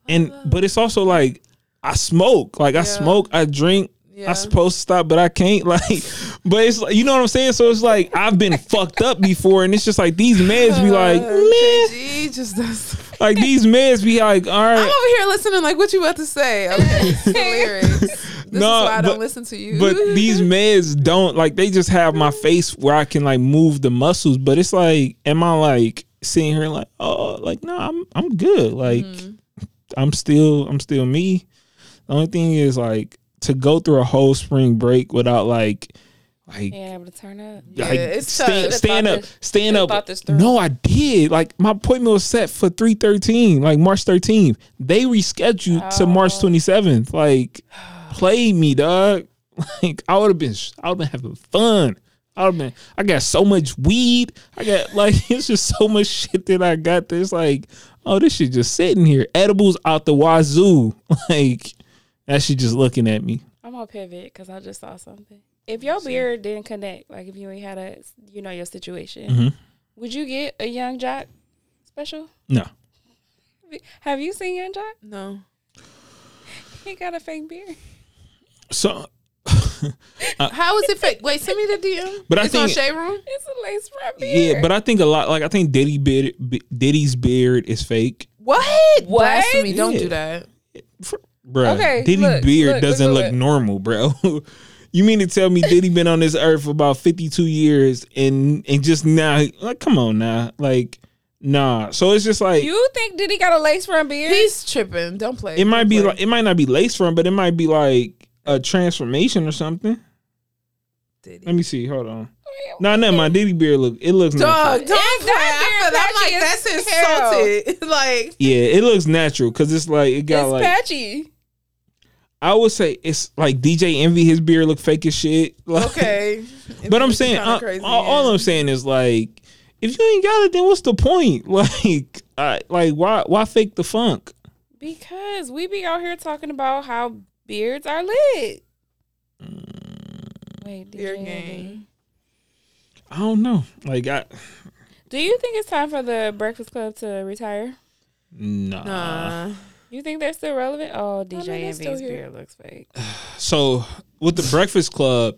Speaker 4: And but it's also like I smoke. Like I
Speaker 3: Yeah.
Speaker 4: smoke. I drink.
Speaker 3: Yeah.
Speaker 4: I'm supposed to stop, but I can't. Like, but it's like you know what I'm saying. So it's like I've been fucked up before, and it's just like these meds be like,
Speaker 3: Uh,
Speaker 4: man,
Speaker 3: just does.
Speaker 4: like these meds be like, all right.
Speaker 3: I'm over here listening. Like, what you about to say? Okay, it's hilarious. This
Speaker 4: No,
Speaker 3: is why I don't listen to you.
Speaker 4: but these meds don't like they just have my face where I can like move the muscles, but it's like, am I like sitting here like, oh, like no, I'm I'm good. Like, mm. I'm still I'm still me. The only thing is like to go through a whole spring break without like like
Speaker 1: Being able to turn up.
Speaker 3: Yeah, it's
Speaker 4: stand,
Speaker 3: tough.
Speaker 4: stand up,
Speaker 1: this-
Speaker 4: stand up.
Speaker 1: thought this through.
Speaker 4: No, I did. Like my appointment was set for three thirteen, like March thirteenth. They rescheduled to March
Speaker 1: Oh.
Speaker 4: twenty seventh. Like, play me, dog. Like I would have been, I would have been having fun. I would have been. I got so much weed. I got like it's just so much shit that I got. That's like, oh, this shit just sitting here. Edibles out the wazoo. Like that shit just looking at me.
Speaker 1: I'm gonna pivot because I just saw something. If your beard didn't connect, like if you ain't had a, you know, your situation,
Speaker 4: Mhm.
Speaker 1: would you get a Young Joc special?
Speaker 4: No,
Speaker 1: Have you seen Young Joc?
Speaker 3: No.
Speaker 1: He got a fake beard.
Speaker 4: So uh,
Speaker 3: How is it fake? Wait, send me the DM.
Speaker 4: But I
Speaker 3: it's on
Speaker 4: think-
Speaker 3: Shade Room.
Speaker 1: It's a lace front beard.
Speaker 4: yeah, but I think a lot. Like I think Diddy beard, Diddy's beard is fake.
Speaker 3: What?
Speaker 1: What?
Speaker 3: Blasphemy! Don't
Speaker 4: Yeah.
Speaker 3: do that.
Speaker 4: bro.
Speaker 1: Okay,
Speaker 4: Diddy
Speaker 1: look,
Speaker 4: beard
Speaker 1: look,
Speaker 4: doesn't
Speaker 1: look,
Speaker 4: look
Speaker 1: look.
Speaker 4: normal, bro. you mean to tell me Diddy been on this earth for about 52 years and and just now like come on now. Like nah. So it's just like
Speaker 1: you think Diddy got a lace front beard?
Speaker 3: He's tripping. Don't play.
Speaker 4: it might
Speaker 3: Don't
Speaker 4: be
Speaker 3: play.
Speaker 4: like it might not be lace front, but it might be like a transformation or something.
Speaker 3: Diddy.
Speaker 4: Let me see. Hold on. No, no, my Diddy beard look it looks
Speaker 3: Dog,
Speaker 4: natural.
Speaker 3: don't
Speaker 1: If
Speaker 3: play.
Speaker 1: that
Speaker 3: I feel, I'm like that's
Speaker 1: patchy
Speaker 3: insulted. like
Speaker 4: Yeah, it looks natural because it's like it got
Speaker 1: it's
Speaker 4: like
Speaker 1: patchy.
Speaker 4: I would say it's like DJ Envy. His beard look fake as shit. Like,
Speaker 3: okay,
Speaker 4: But I'm saying,
Speaker 3: Kinda
Speaker 4: uh,
Speaker 3: crazy,
Speaker 4: all, all. I'm saying is like, if you ain't got it, then what's the point? Like, I, like why why fake the funk?
Speaker 1: Because we be out here talking about how beards are lit. Wait,
Speaker 3: Beard
Speaker 1: DJ.
Speaker 4: I don't know. Like I
Speaker 1: Do you think it's time for the Breakfast Club to retire?
Speaker 4: nah.
Speaker 3: Nah.
Speaker 1: You think they're still relevant? Oh, DJ
Speaker 3: they're
Speaker 1: Envy's
Speaker 3: here.
Speaker 1: beard looks fake.
Speaker 4: So with the Breakfast Club,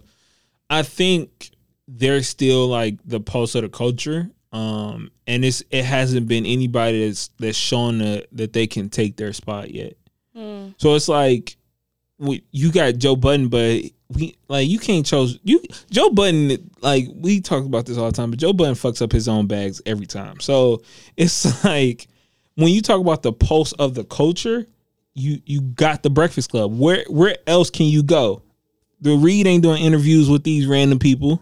Speaker 4: I think they're still like the pulse of the culture. Um, and it's it hasn't been anybody that's that's shown that that they can take their spot yet.
Speaker 1: Hmm.
Speaker 4: So it's like we, you got Joe Budden, but we like you can't chose you Joe Budden. Like we talk about this all the time, but Joe Budden fucks up his own bags every time. So it's like when you talk about the pulse of the culture, you you got the Breakfast Club. Where where else can you go? The Read ain't doing interviews with these random people.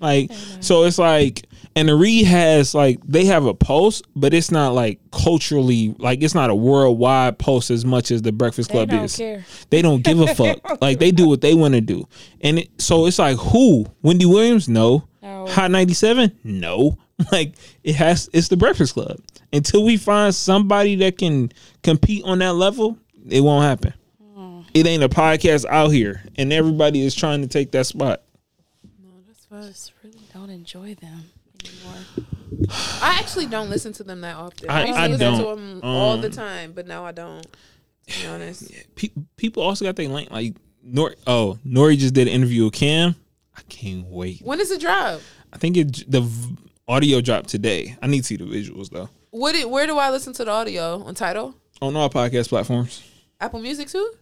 Speaker 4: Like so, it's like, and the Read has like they have a post, but it's not like culturally like it's not a worldwide post as much as the Breakfast
Speaker 1: They
Speaker 4: Club
Speaker 1: don't
Speaker 4: is.
Speaker 1: care.
Speaker 4: They don't give a fuck. like they do what they want to do, and it, so it's like who? Wendy Williams? No.
Speaker 1: No.
Speaker 4: Hot ninety seven? No. Like it has. It's the Breakfast Club. Until we find somebody that can compete on that level, it won't happen. Hmm. It ain't a podcast out here, and everybody is trying to take that spot.
Speaker 1: I just really don't enjoy them anymore.
Speaker 3: I actually don't listen to them that often.
Speaker 4: I-
Speaker 3: I, used to
Speaker 4: I
Speaker 3: listen
Speaker 4: don't.
Speaker 3: to them all the
Speaker 4: Um,
Speaker 3: time, but now I don't. To be honest,
Speaker 4: Pe- people also got their link like Nor. Oh, Nore just did an interview with Cam. I can't wait.
Speaker 3: when does it drop?
Speaker 4: I think it the v- audio dropped today. I need to see the visuals though.
Speaker 3: What? It, where do I listen to the audio on Tidal?
Speaker 4: On all podcast platforms,
Speaker 3: Apple Music too?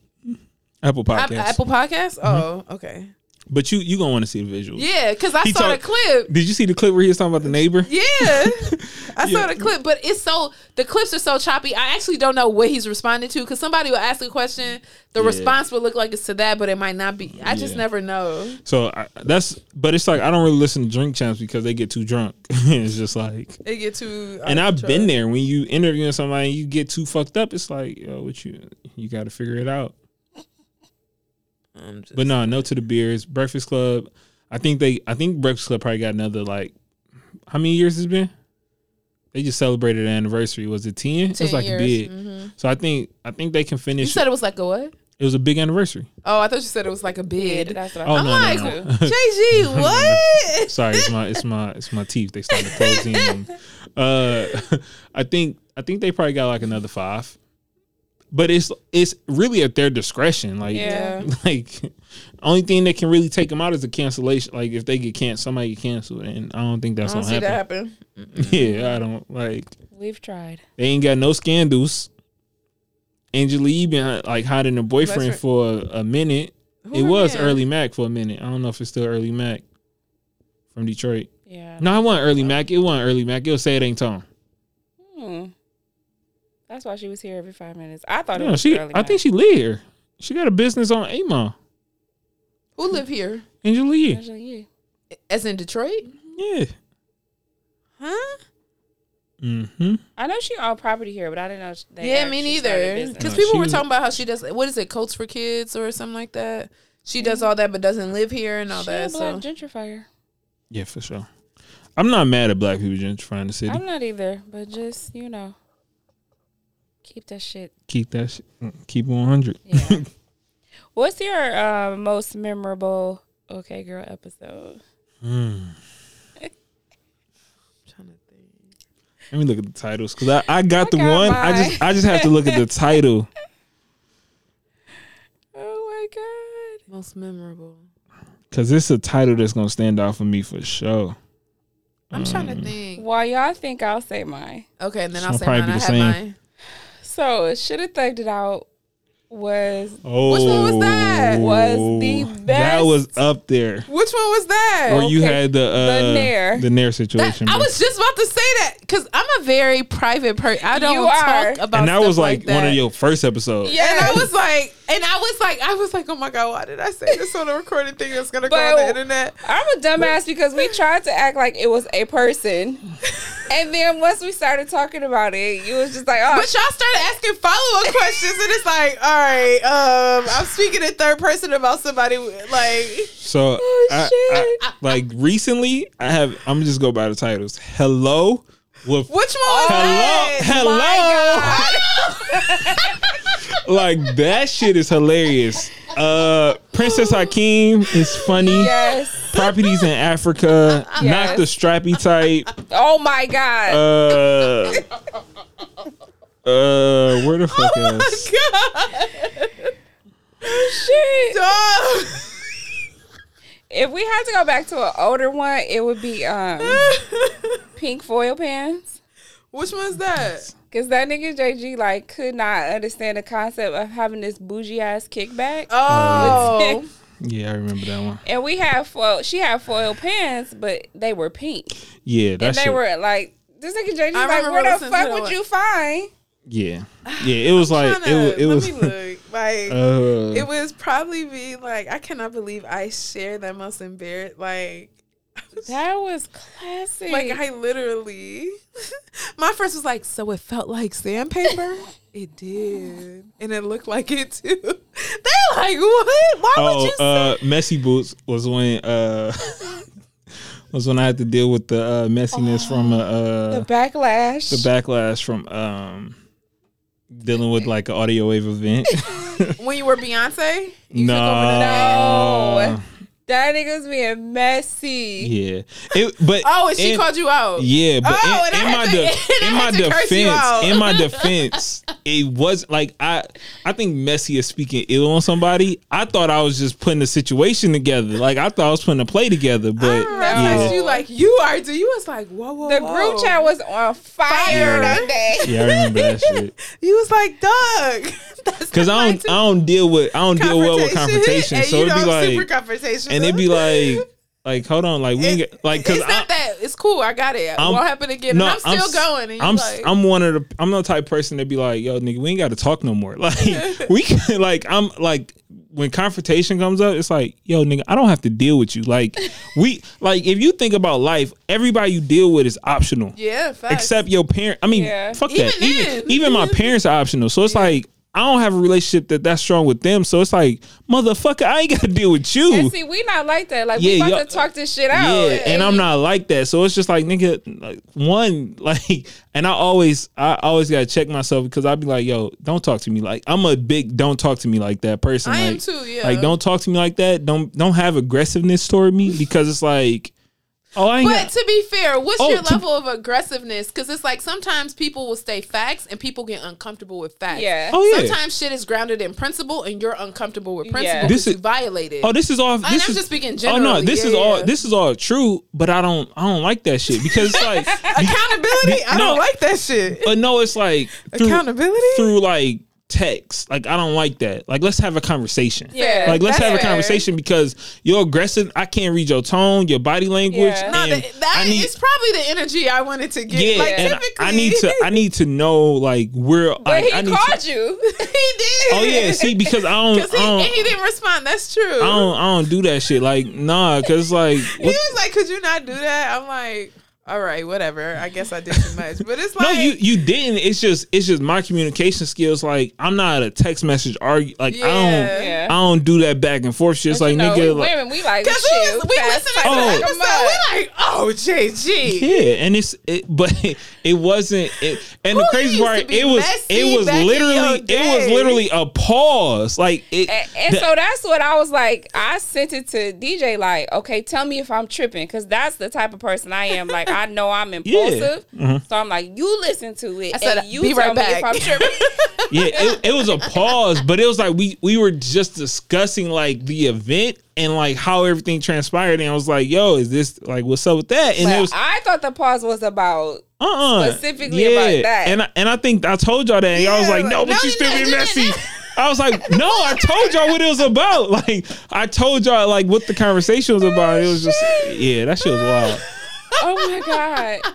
Speaker 4: Apple
Speaker 3: App-
Speaker 4: Podcasts.
Speaker 3: Apple Podcasts? Oh, okay.
Speaker 4: But you you gonna want to see the visuals.
Speaker 3: Yeah, because I
Speaker 4: He
Speaker 3: saw
Speaker 4: talk-
Speaker 3: the clip.
Speaker 4: Did you see the clip where he was talking about the neighbor?
Speaker 3: Yeah, I
Speaker 4: Yeah.
Speaker 3: saw the clip, but it's so the clips are so choppy. I actually don't know what he's responding to because somebody will ask a question, the
Speaker 4: Yeah.
Speaker 3: response will look like it's to that, but it might not be. I just
Speaker 4: Yeah.
Speaker 3: never know.
Speaker 4: So I, that's, but it's like I don't really listen to drink champs because they get too drunk. it's just like,
Speaker 3: they get too. Uh, and
Speaker 4: I've been there when you interviewing somebody, and you get too fucked up. It's like, yo, what you you got to figure it out.
Speaker 3: I'm just-
Speaker 4: But no, no to the beers. Breakfast Club. I think they. I think Breakfast Club probably got another like. How many years it's been? They just celebrated an anniversary. Was it ten? It was like
Speaker 3: years.
Speaker 4: big.
Speaker 3: Mhm.
Speaker 4: So I think I think they can finish.
Speaker 3: You said it was like a what?
Speaker 4: it was a big anniversary.
Speaker 3: Oh, I thought you said it was like a bid.
Speaker 1: that's what
Speaker 4: Oh,
Speaker 1: I
Speaker 3: I'm
Speaker 4: no,
Speaker 3: like,
Speaker 4: no, no.
Speaker 3: JG, what?
Speaker 4: Sorry, it's my it's my it's my teeth. They started closing. uh, I think I think they probably got like another five, but it's it's really at their discretion. Like
Speaker 1: Yeah.
Speaker 4: like only thing that can really take them out is a cancellation. Like if they get canceled, somebody get canceled, and I don't think
Speaker 3: I
Speaker 4: that's
Speaker 3: don't
Speaker 4: gonna
Speaker 3: that
Speaker 4: happen.
Speaker 3: happen.
Speaker 4: Yeah, I don't like.
Speaker 1: We've tried.
Speaker 4: They ain't got no scandals. Angela Yee been like hiding her boyfriend
Speaker 3: Let's
Speaker 4: for a, a minute.
Speaker 3: Who
Speaker 4: it was
Speaker 3: man?
Speaker 4: Earlly Mac for a minute. I don't know if it's still Earlly Mac from Detroit.
Speaker 1: Yeah.
Speaker 4: No, I wasn't Earlly Mac. It wasn't Earlly Mac. It was say it ain't Tom.
Speaker 1: That's That's why she was here every five minutes. I thought it was
Speaker 4: she.
Speaker 1: early.
Speaker 4: I think she live here. She got a business on Amon.
Speaker 3: Who live here?
Speaker 4: Angela Yee.
Speaker 1: Actually, yeah.
Speaker 3: As in Detroit?
Speaker 4: Yeah.
Speaker 3: Huh?
Speaker 4: Mm-hmm.
Speaker 1: I know she owned property here, but I didn't know. sh- They
Speaker 3: yeah, me
Speaker 1: actually started a
Speaker 3: neither. Because
Speaker 4: No,
Speaker 3: people were
Speaker 4: was-
Speaker 3: talking about how she does. What is it, Coats for Kids or something like that? She does all that, but doesn't live here and all
Speaker 1: She a
Speaker 3: that.
Speaker 1: black
Speaker 3: So
Speaker 1: gentrifier.
Speaker 4: Yeah, for sure. I'm not mad at black people gentrifying the city.
Speaker 1: I'm not either, but just you know, keep that shit.
Speaker 4: keep that. Shit, keep it 100.
Speaker 1: Yeah. What's your uh, most memorable Okay Girl episode?
Speaker 4: Hmm.
Speaker 3: trying to think.
Speaker 4: Let me look at the titles because I, I got
Speaker 1: I
Speaker 4: the
Speaker 1: got
Speaker 4: one. I just I just have to look at the title
Speaker 1: Oh my god!
Speaker 3: Most memorable.
Speaker 4: because it's a title that's gonna stand out for me for sure.
Speaker 3: I'm trying
Speaker 4: Mm.
Speaker 3: to think.
Speaker 1: While y'all think I'll say mine.
Speaker 3: Okay, and then I'll
Speaker 4: gonna
Speaker 3: say
Speaker 4: probably
Speaker 3: mine.
Speaker 4: be
Speaker 3: I
Speaker 4: the
Speaker 3: have
Speaker 4: same.
Speaker 3: mine.
Speaker 1: So should have thugged it out. Was
Speaker 4: Oh,
Speaker 3: Which one was that?
Speaker 1: Was the best.
Speaker 4: That was up there.
Speaker 3: Which one was that?
Speaker 4: Where you had the uh,
Speaker 1: the Nair.
Speaker 4: the Nair
Speaker 3: That-
Speaker 4: situation.
Speaker 3: I was just about to say that because I'm a very private person. I don't
Speaker 1: You are.
Speaker 3: talk about.
Speaker 4: and that
Speaker 3: stuff
Speaker 4: was like,
Speaker 3: that.
Speaker 4: one of your first episodes.
Speaker 1: Yeah.
Speaker 3: And I was like, and I was like, I was like, oh my god, why did I say this on a recorded thing that's gonna go on the internet?
Speaker 1: I'm a dumbass because we tried to act like it was a person, and then once we started talking about it, you was just like, oh,
Speaker 3: But y'all started asking follow up questions, and it's like, all right, um, I'm speaking in third person about somebody like.
Speaker 4: So
Speaker 1: Oh,
Speaker 4: I,
Speaker 1: shit.
Speaker 4: I- like recently, I have. I'm just go by the titles. Hello with
Speaker 3: Which one was
Speaker 4: hello
Speaker 3: that?
Speaker 4: hello. like that shit is hilarious. Uh, Princess Hakeem is funny.
Speaker 1: yes,
Speaker 4: Properties in Africa, not
Speaker 1: Yes.
Speaker 4: the strappy type.
Speaker 1: oh my god,
Speaker 4: Uh, uh, where the fuck is?
Speaker 3: Oh
Speaker 4: else?
Speaker 3: God.
Speaker 1: shit.
Speaker 3: Dog.
Speaker 1: If we had to go back to an older one, it would be um pink foil pants.
Speaker 3: Which one's that?
Speaker 1: Cause that nigga JG like could not understand the concept of having this bougie ass kickback.
Speaker 3: Oh,
Speaker 4: Yeah, I remember that one.
Speaker 1: And we had foil. She had foil pants, but they were pink,
Speaker 4: Yeah, that
Speaker 1: and they
Speaker 4: shit.
Speaker 1: were like this nigga JG like
Speaker 3: remember
Speaker 1: where the fuck would
Speaker 3: one.
Speaker 1: you find?
Speaker 4: yeah, yeah. It was like it,
Speaker 3: Tryna-
Speaker 4: was. It
Speaker 3: let
Speaker 4: was.
Speaker 3: Me look. Like
Speaker 4: Uh,
Speaker 3: it was probably be like I cannot believe I shared that most embarrassed. Like
Speaker 1: That was classic.
Speaker 3: like I literally. My first was like, so it felt like sandpaper. it did, and it looked like it too. They're like, what? Why would
Speaker 4: oh,
Speaker 3: you say?
Speaker 4: uh, messy boots was when uh was when I had to deal with the uh, messiness from uh, uh
Speaker 1: the backlash.
Speaker 4: the backlash from um dealing with like an audio wave event.
Speaker 3: when you were Beyonce? You
Speaker 4: no,
Speaker 3: took over the
Speaker 1: No. that nigga's being messy.
Speaker 4: yeah, it, but
Speaker 3: Oh, and she
Speaker 4: in-
Speaker 3: called you out.
Speaker 4: Yeah, but
Speaker 3: Oh,
Speaker 4: in,
Speaker 3: and
Speaker 4: in
Speaker 3: had
Speaker 4: my
Speaker 3: to-
Speaker 4: de-
Speaker 3: and
Speaker 4: in my
Speaker 3: had to curse you out.
Speaker 4: defense, in my defense, it was like I I think messy is speaking ill on somebody. I thought I was just putting a situation together. Like I thought I was putting a play together, but
Speaker 3: I
Speaker 4: yeah,
Speaker 3: you like you are. Do you was like whoa whoa.
Speaker 1: The
Speaker 3: whoa.
Speaker 1: group chat was on fire
Speaker 3: Fire.
Speaker 1: that day.
Speaker 4: yeah, I remember that shit.
Speaker 3: You was like Doug.
Speaker 4: Because I don't I don't deal with I don't deal well with confrontation.
Speaker 3: And
Speaker 4: So
Speaker 3: you
Speaker 4: it'd be
Speaker 3: know super
Speaker 4: like
Speaker 3: confrontational.
Speaker 4: And it'd be like like hold on like we ain't get, like because
Speaker 3: it's not that. It's cool. I got it. It
Speaker 4: I'm-
Speaker 3: won't happen again. and I'm still
Speaker 4: s-
Speaker 3: going. And
Speaker 4: I'm
Speaker 3: like,
Speaker 4: I'm one of the I'm the type of person that be like, yo, nigga, we ain't got to talk no more. Like we can like I'm like when confrontation comes up, it's like, yo, nigga, I don't have to deal with you. Like we like if you think about life, everybody you deal with is optional.
Speaker 3: yeah, facts.
Speaker 4: Except your parent. I mean,
Speaker 1: Yeah.
Speaker 4: fuck
Speaker 3: Even
Speaker 4: that. Even
Speaker 3: then.
Speaker 4: even my parents are optional. So it's like I don't have a relationship that that's strong with them. So it's like, motherfucker, I ain't got to deal with you.
Speaker 1: And see, we not like that. Like we
Speaker 4: Yeah,
Speaker 1: about
Speaker 4: y'all-
Speaker 1: to talk this shit out.
Speaker 4: Yeah, and I'm not like that. So it's just like nigga, like, one like, and I always, I always gotta check myself because I'd be like, yo, don't talk to me like I'm a big don't talk to me like that person.
Speaker 3: I am too, yeah.
Speaker 4: Like don't talk to me like that. Don't don't have aggressiveness toward me because it's like, oh, I ain't.
Speaker 3: But
Speaker 4: got,
Speaker 3: to be fair, what's
Speaker 4: Oh,
Speaker 3: your
Speaker 4: to-
Speaker 3: level of aggressiveness? Because it's like sometimes people will say facts and people get uncomfortable with facts.
Speaker 1: Yeah.
Speaker 4: oh yeah.
Speaker 3: Sometimes shit is grounded in principle and you're uncomfortable with principle
Speaker 1: Yeah.
Speaker 4: This is-
Speaker 3: violated.
Speaker 4: Oh, this is all.
Speaker 3: I'm
Speaker 4: This is
Speaker 3: just speaking
Speaker 4: Oh no, this
Speaker 3: Yeah,
Speaker 4: is all. This is all true. But I don't. I don't like that shit because it's like.
Speaker 3: Accountability? I
Speaker 4: No.
Speaker 3: don't like that shit.
Speaker 4: but no, it's like through,
Speaker 3: Accountability?
Speaker 4: through like text. Like I don't like that. Like let's have a conversation.
Speaker 1: Yeah,
Speaker 4: Like let's have a
Speaker 1: fair.
Speaker 4: conversation because you're aggressive. I can't read your tone, your body language.
Speaker 1: Yeah.
Speaker 3: No, that, that
Speaker 4: I need,
Speaker 3: is probably the energy I wanted to get.
Speaker 4: yeah,
Speaker 3: like
Speaker 4: and
Speaker 3: typically,
Speaker 4: I need to I need to know like where
Speaker 1: But
Speaker 4: like,
Speaker 1: he
Speaker 4: I need
Speaker 1: called
Speaker 4: to,
Speaker 1: you.
Speaker 3: he did.
Speaker 4: Oh yeah, see because I don't,
Speaker 3: because
Speaker 4: I
Speaker 3: he,
Speaker 4: don't
Speaker 3: and he didn't respond. That's true.
Speaker 4: I don't I don't do that shit. Like nah, cause like
Speaker 3: he was like, "Could you not do that?" I'm like, "All right, whatever. I guess I did too much." But it's like no,
Speaker 4: you you didn't. It's just it's just my communication skills. Like I'm not a text message argue. Like I don't
Speaker 3: Yeah.
Speaker 1: Yeah.
Speaker 4: I don't do that back and forth. Just like
Speaker 1: you know,
Speaker 4: nigga.
Speaker 1: we
Speaker 4: like,
Speaker 1: women, we like
Speaker 3: because
Speaker 1: shit.
Speaker 3: we, was, we
Speaker 1: fast
Speaker 3: listened to
Speaker 1: talk
Speaker 3: the
Speaker 4: Oh.
Speaker 3: episode,
Speaker 1: mug.
Speaker 3: we like, "Oh, JG."
Speaker 4: Yeah, and it's it, but it wasn't. It, and the crazy part, it was it was
Speaker 3: back in your
Speaker 4: literally it was literally a pause. Like it.
Speaker 1: And, and
Speaker 4: the-
Speaker 1: so that's what I was like. I sent it to DJ, like, okay, tell me if I'm tripping, because that's the type of person I am. Like, I know I'm impulsive, mm-hmm. so I'm like, you listen to it,
Speaker 3: I said,
Speaker 1: and you
Speaker 3: "Be
Speaker 1: tell
Speaker 3: right
Speaker 1: me if
Speaker 3: back."
Speaker 1: I'm tripping.
Speaker 4: yeah, it, it was a pause, but it was like we we were just discussing like the event and like how everything transpired, and I was like, "Yo, is this like what's up with that?" And
Speaker 1: But
Speaker 4: it was
Speaker 1: I thought the pause was about.
Speaker 4: uh-uh.
Speaker 1: specifically about that.
Speaker 4: And I, and I think I told y'all that, and y'all was like, "No,
Speaker 3: like,
Speaker 4: but
Speaker 3: no,
Speaker 4: you
Speaker 3: you
Speaker 4: still
Speaker 3: didn't,
Speaker 4: be messy." I was like, "No, I told y'all what it was about. Like, I told y'all like what the conversation was about. It was just yeah, that shit was wild.
Speaker 1: Oh my god!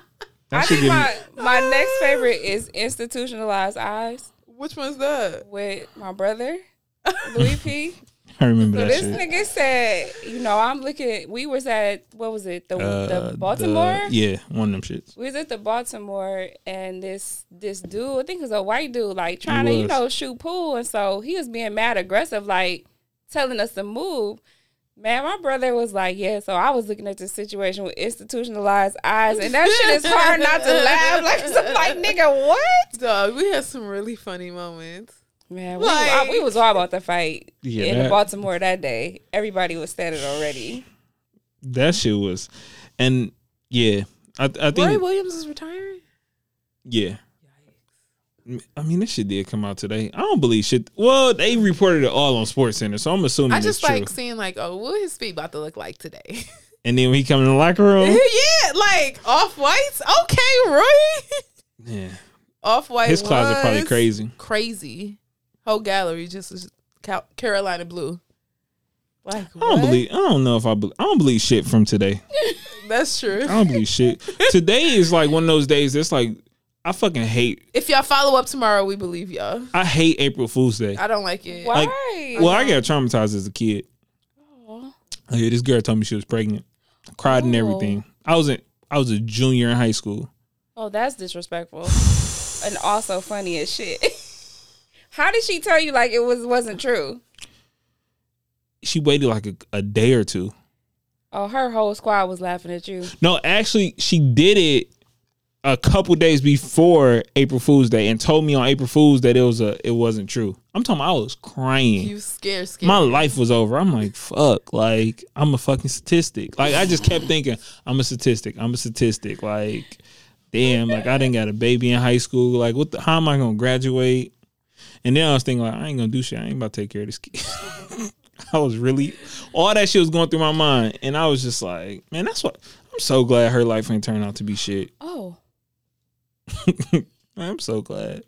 Speaker 1: I think
Speaker 4: give
Speaker 1: my my next favorite is institutionalized eyes
Speaker 3: Which one's that?
Speaker 1: with my brother Louis P.
Speaker 4: I remember
Speaker 1: So
Speaker 4: that
Speaker 1: this
Speaker 4: shit.
Speaker 1: nigga said, you know, I'm looking. We was at what was it? The
Speaker 4: Uh,
Speaker 1: the Baltimore.
Speaker 4: the- yeah, one of them shits.
Speaker 1: We was at the Baltimore, and this this dude, I think it was a white dude, like trying to you know shoot pool, and so he was being mad aggressive, like telling us to move. Man, my brother was like, yeah. So I was looking at the situation with institutionalized eyes, and that shit is hard not to laugh. Like, I'm like, nigga, what?
Speaker 3: Dog, we had some really funny moments.
Speaker 1: Man, we,
Speaker 3: Like-
Speaker 1: I- we was all about the fight
Speaker 4: Yeah,
Speaker 1: in
Speaker 4: that-
Speaker 1: Baltimore that day. Everybody was standing already.
Speaker 4: That shit was, and yeah, I I think
Speaker 3: Roy Williams is retiring.
Speaker 4: yeah. I mean, this shit did come out today. I don't believe shit. Well, they reported it all on Sports Center, so I'm assuming
Speaker 3: I
Speaker 4: it's
Speaker 3: just
Speaker 4: true.
Speaker 3: like seeing like, oh, what his feet about to look like today?
Speaker 4: and then when he come in the locker room,
Speaker 3: yeah, like off whites. Okay, Roy.
Speaker 4: yeah,
Speaker 3: off white.
Speaker 4: his closet probably crazy.
Speaker 3: Crazy. Whole gallery just is Carolina blue. Like
Speaker 4: I don't believe. I don't know if I. Be, I don't believe shit from today.
Speaker 3: that's true.
Speaker 4: I don't believe shit. Today is like one of those days. That's like I fucking hate.
Speaker 3: If y'all follow up tomorrow, we believe y'all.
Speaker 4: I hate April Fool's Day.
Speaker 3: I don't like it.
Speaker 1: Why?
Speaker 4: Like, Well, I got traumatized as a kid.
Speaker 1: Oh.
Speaker 4: Yeah, this girl told me she was pregnant. Cried and
Speaker 1: Oh.
Speaker 4: everything. I was in, I was a junior in high school.
Speaker 1: Oh, that's disrespectful, and also funny as shit. How did she tell you like it was wasn't true?
Speaker 4: She waited like a, a day or two.
Speaker 1: Oh, her whole squad was laughing at you.
Speaker 4: No, actually, she did it a couple days before April Fool's Day and told me on April Fool's that it was a it wasn't true. I'm talking. I was crying.
Speaker 3: You scared, scared.
Speaker 4: My life was over. I'm like, fuck. Like, I'm a fucking statistic. Like, I just kept thinking, I'm a statistic. I'm a statistic. Like, damn. Like, I didn't got a baby in high school. Like, what? The, how am I gonna graduate? And then I was thinking, like, I ain't gonna do shit. I ain't about to take care of this kid. I was really all that shit was going through my mind, and I was just like, man, that's what. I'm so glad her life ain't turned out to be shit.
Speaker 1: Oh,
Speaker 4: I'm so glad.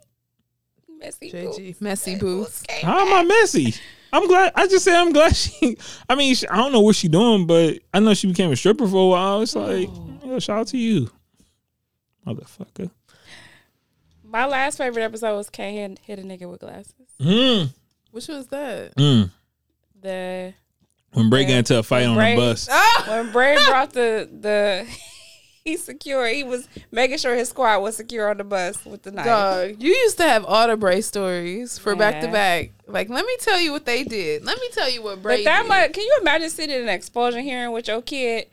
Speaker 1: messy.
Speaker 3: JG, messy boots.
Speaker 4: How am I messy? I'm glad. I just say I'm glad she. I mean, she, I don't know what she doing, but I know she became a stripper for a while. It's like, yo, shout out to you, motherfucker.
Speaker 1: My last favorite episode was Can't Hit, Hit a Nigga with Glasses.
Speaker 4: Mm.
Speaker 3: Which was that?
Speaker 4: Mm.
Speaker 1: The
Speaker 4: When Bray got into a fight on
Speaker 1: Bray-
Speaker 4: the bus,
Speaker 3: Ah!
Speaker 1: when Bray brought the the he secure, he was making sure his squad was secure on the bus with the knife.
Speaker 3: Dog, you used to have all the Bray stories for back to back. Like, let me tell you what they did. Let me tell you what Bray
Speaker 1: But that
Speaker 3: did.
Speaker 1: much, can you imagine sitting in an expulsion hearing with your kid?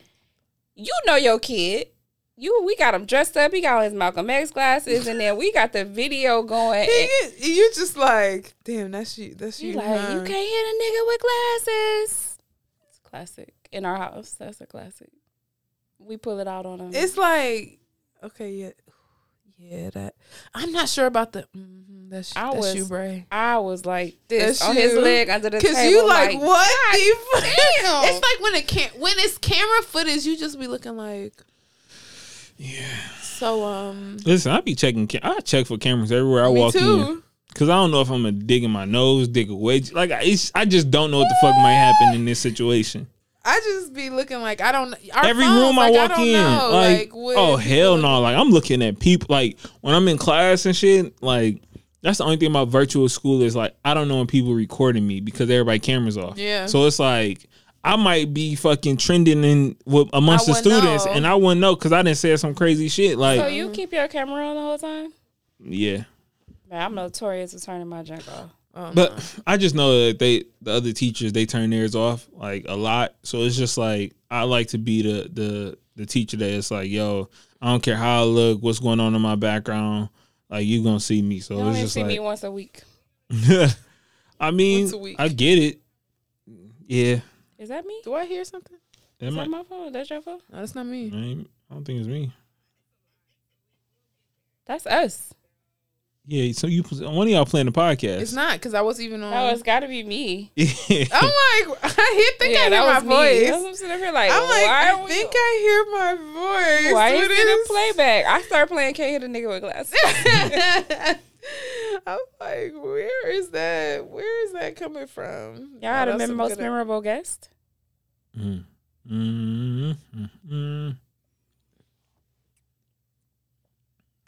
Speaker 1: You know your kid. You, we got him dressed up. He got on his Malcolm X glasses, and then we got the video going. and
Speaker 3: You- you just like, damn, that's you. That's
Speaker 1: you
Speaker 3: you.
Speaker 1: like,
Speaker 3: huh?
Speaker 1: you can't hit a nigga with glasses. It's classic in our house. That's a classic. We pull it out on him.
Speaker 3: It's like, okay, yeah, yeah. That I'm not sure about the. Mm, that's
Speaker 1: I
Speaker 3: that's
Speaker 1: was-
Speaker 3: you, Bray.
Speaker 1: I was like this
Speaker 3: That's
Speaker 1: on his leg under the table.
Speaker 3: Cause you like,
Speaker 1: like
Speaker 3: what? the fu-
Speaker 1: damn.
Speaker 3: it's like when it can't when it's camera footage, you just be looking like.
Speaker 4: yeah.
Speaker 3: So um.
Speaker 4: Listen, I be checking. I check for cameras everywhere I
Speaker 3: me
Speaker 4: walk
Speaker 3: too.
Speaker 4: in Cause I don't know if I'm gonna dig in my nose, dig a wedge. Like I, it's, I just don't know what the fuck might happen in this situation.
Speaker 3: I just be looking like I don't. Our
Speaker 4: Every
Speaker 3: phones,
Speaker 4: room I
Speaker 3: like,
Speaker 4: walk
Speaker 3: don't
Speaker 4: in,
Speaker 3: know,
Speaker 4: like, oh,
Speaker 3: what
Speaker 4: oh hell
Speaker 3: look-
Speaker 4: no! Like I'm looking at people. Like when I'm in class and shit. Like that's the only thing about virtual school is like I don't know when people recording me because everybody cameras off.
Speaker 3: Yeah.
Speaker 4: So it's like I might be fucking trending in with amongst
Speaker 3: I
Speaker 4: the students,
Speaker 3: know.
Speaker 4: and I wouldn't know because I didn't say some crazy shit. Like
Speaker 1: So you keep your camera on the whole time?
Speaker 4: yeah.
Speaker 1: Man, I'm notorious for turning my junk off.
Speaker 3: Oh,
Speaker 4: But
Speaker 3: no.
Speaker 4: I just know that they the other teachers they turn theirs off like a lot. So it's just like I like to be the the the teacher that it's like, yo, I don't care how I look, what's going on in my background, like you gonna see me. So
Speaker 1: You
Speaker 4: it's
Speaker 1: only
Speaker 4: just
Speaker 1: see me
Speaker 4: like
Speaker 1: once a week.
Speaker 4: I mean,
Speaker 3: Once a week.
Speaker 4: I get it. Yeah.
Speaker 1: Is that me?
Speaker 3: do I hear something?
Speaker 4: That
Speaker 1: Is
Speaker 4: might,
Speaker 1: that my phone? That's your phone?
Speaker 3: No, that's not me.
Speaker 4: I I don't think it's me.
Speaker 1: That's us.
Speaker 4: Yeah, so you one of y'all playing the podcast.
Speaker 3: It's not because I wasn't even on.
Speaker 1: No, it's got to be me.
Speaker 3: I'm like, I hear, think I hear my
Speaker 1: that was me.
Speaker 3: voice.
Speaker 1: I'm sitting up here like,
Speaker 3: I'm like,
Speaker 1: why
Speaker 3: I
Speaker 1: are we-
Speaker 3: think I hear my voice.
Speaker 1: Why is
Speaker 3: What
Speaker 1: it a playback? I started playing Can't Hit a Nigga with Glasses.
Speaker 3: I'm like, where is that? Where is that coming from?
Speaker 1: Y'all had
Speaker 3: Oh,
Speaker 1: a mem- most memorable guest?
Speaker 4: Mm. Mm, mm, mm.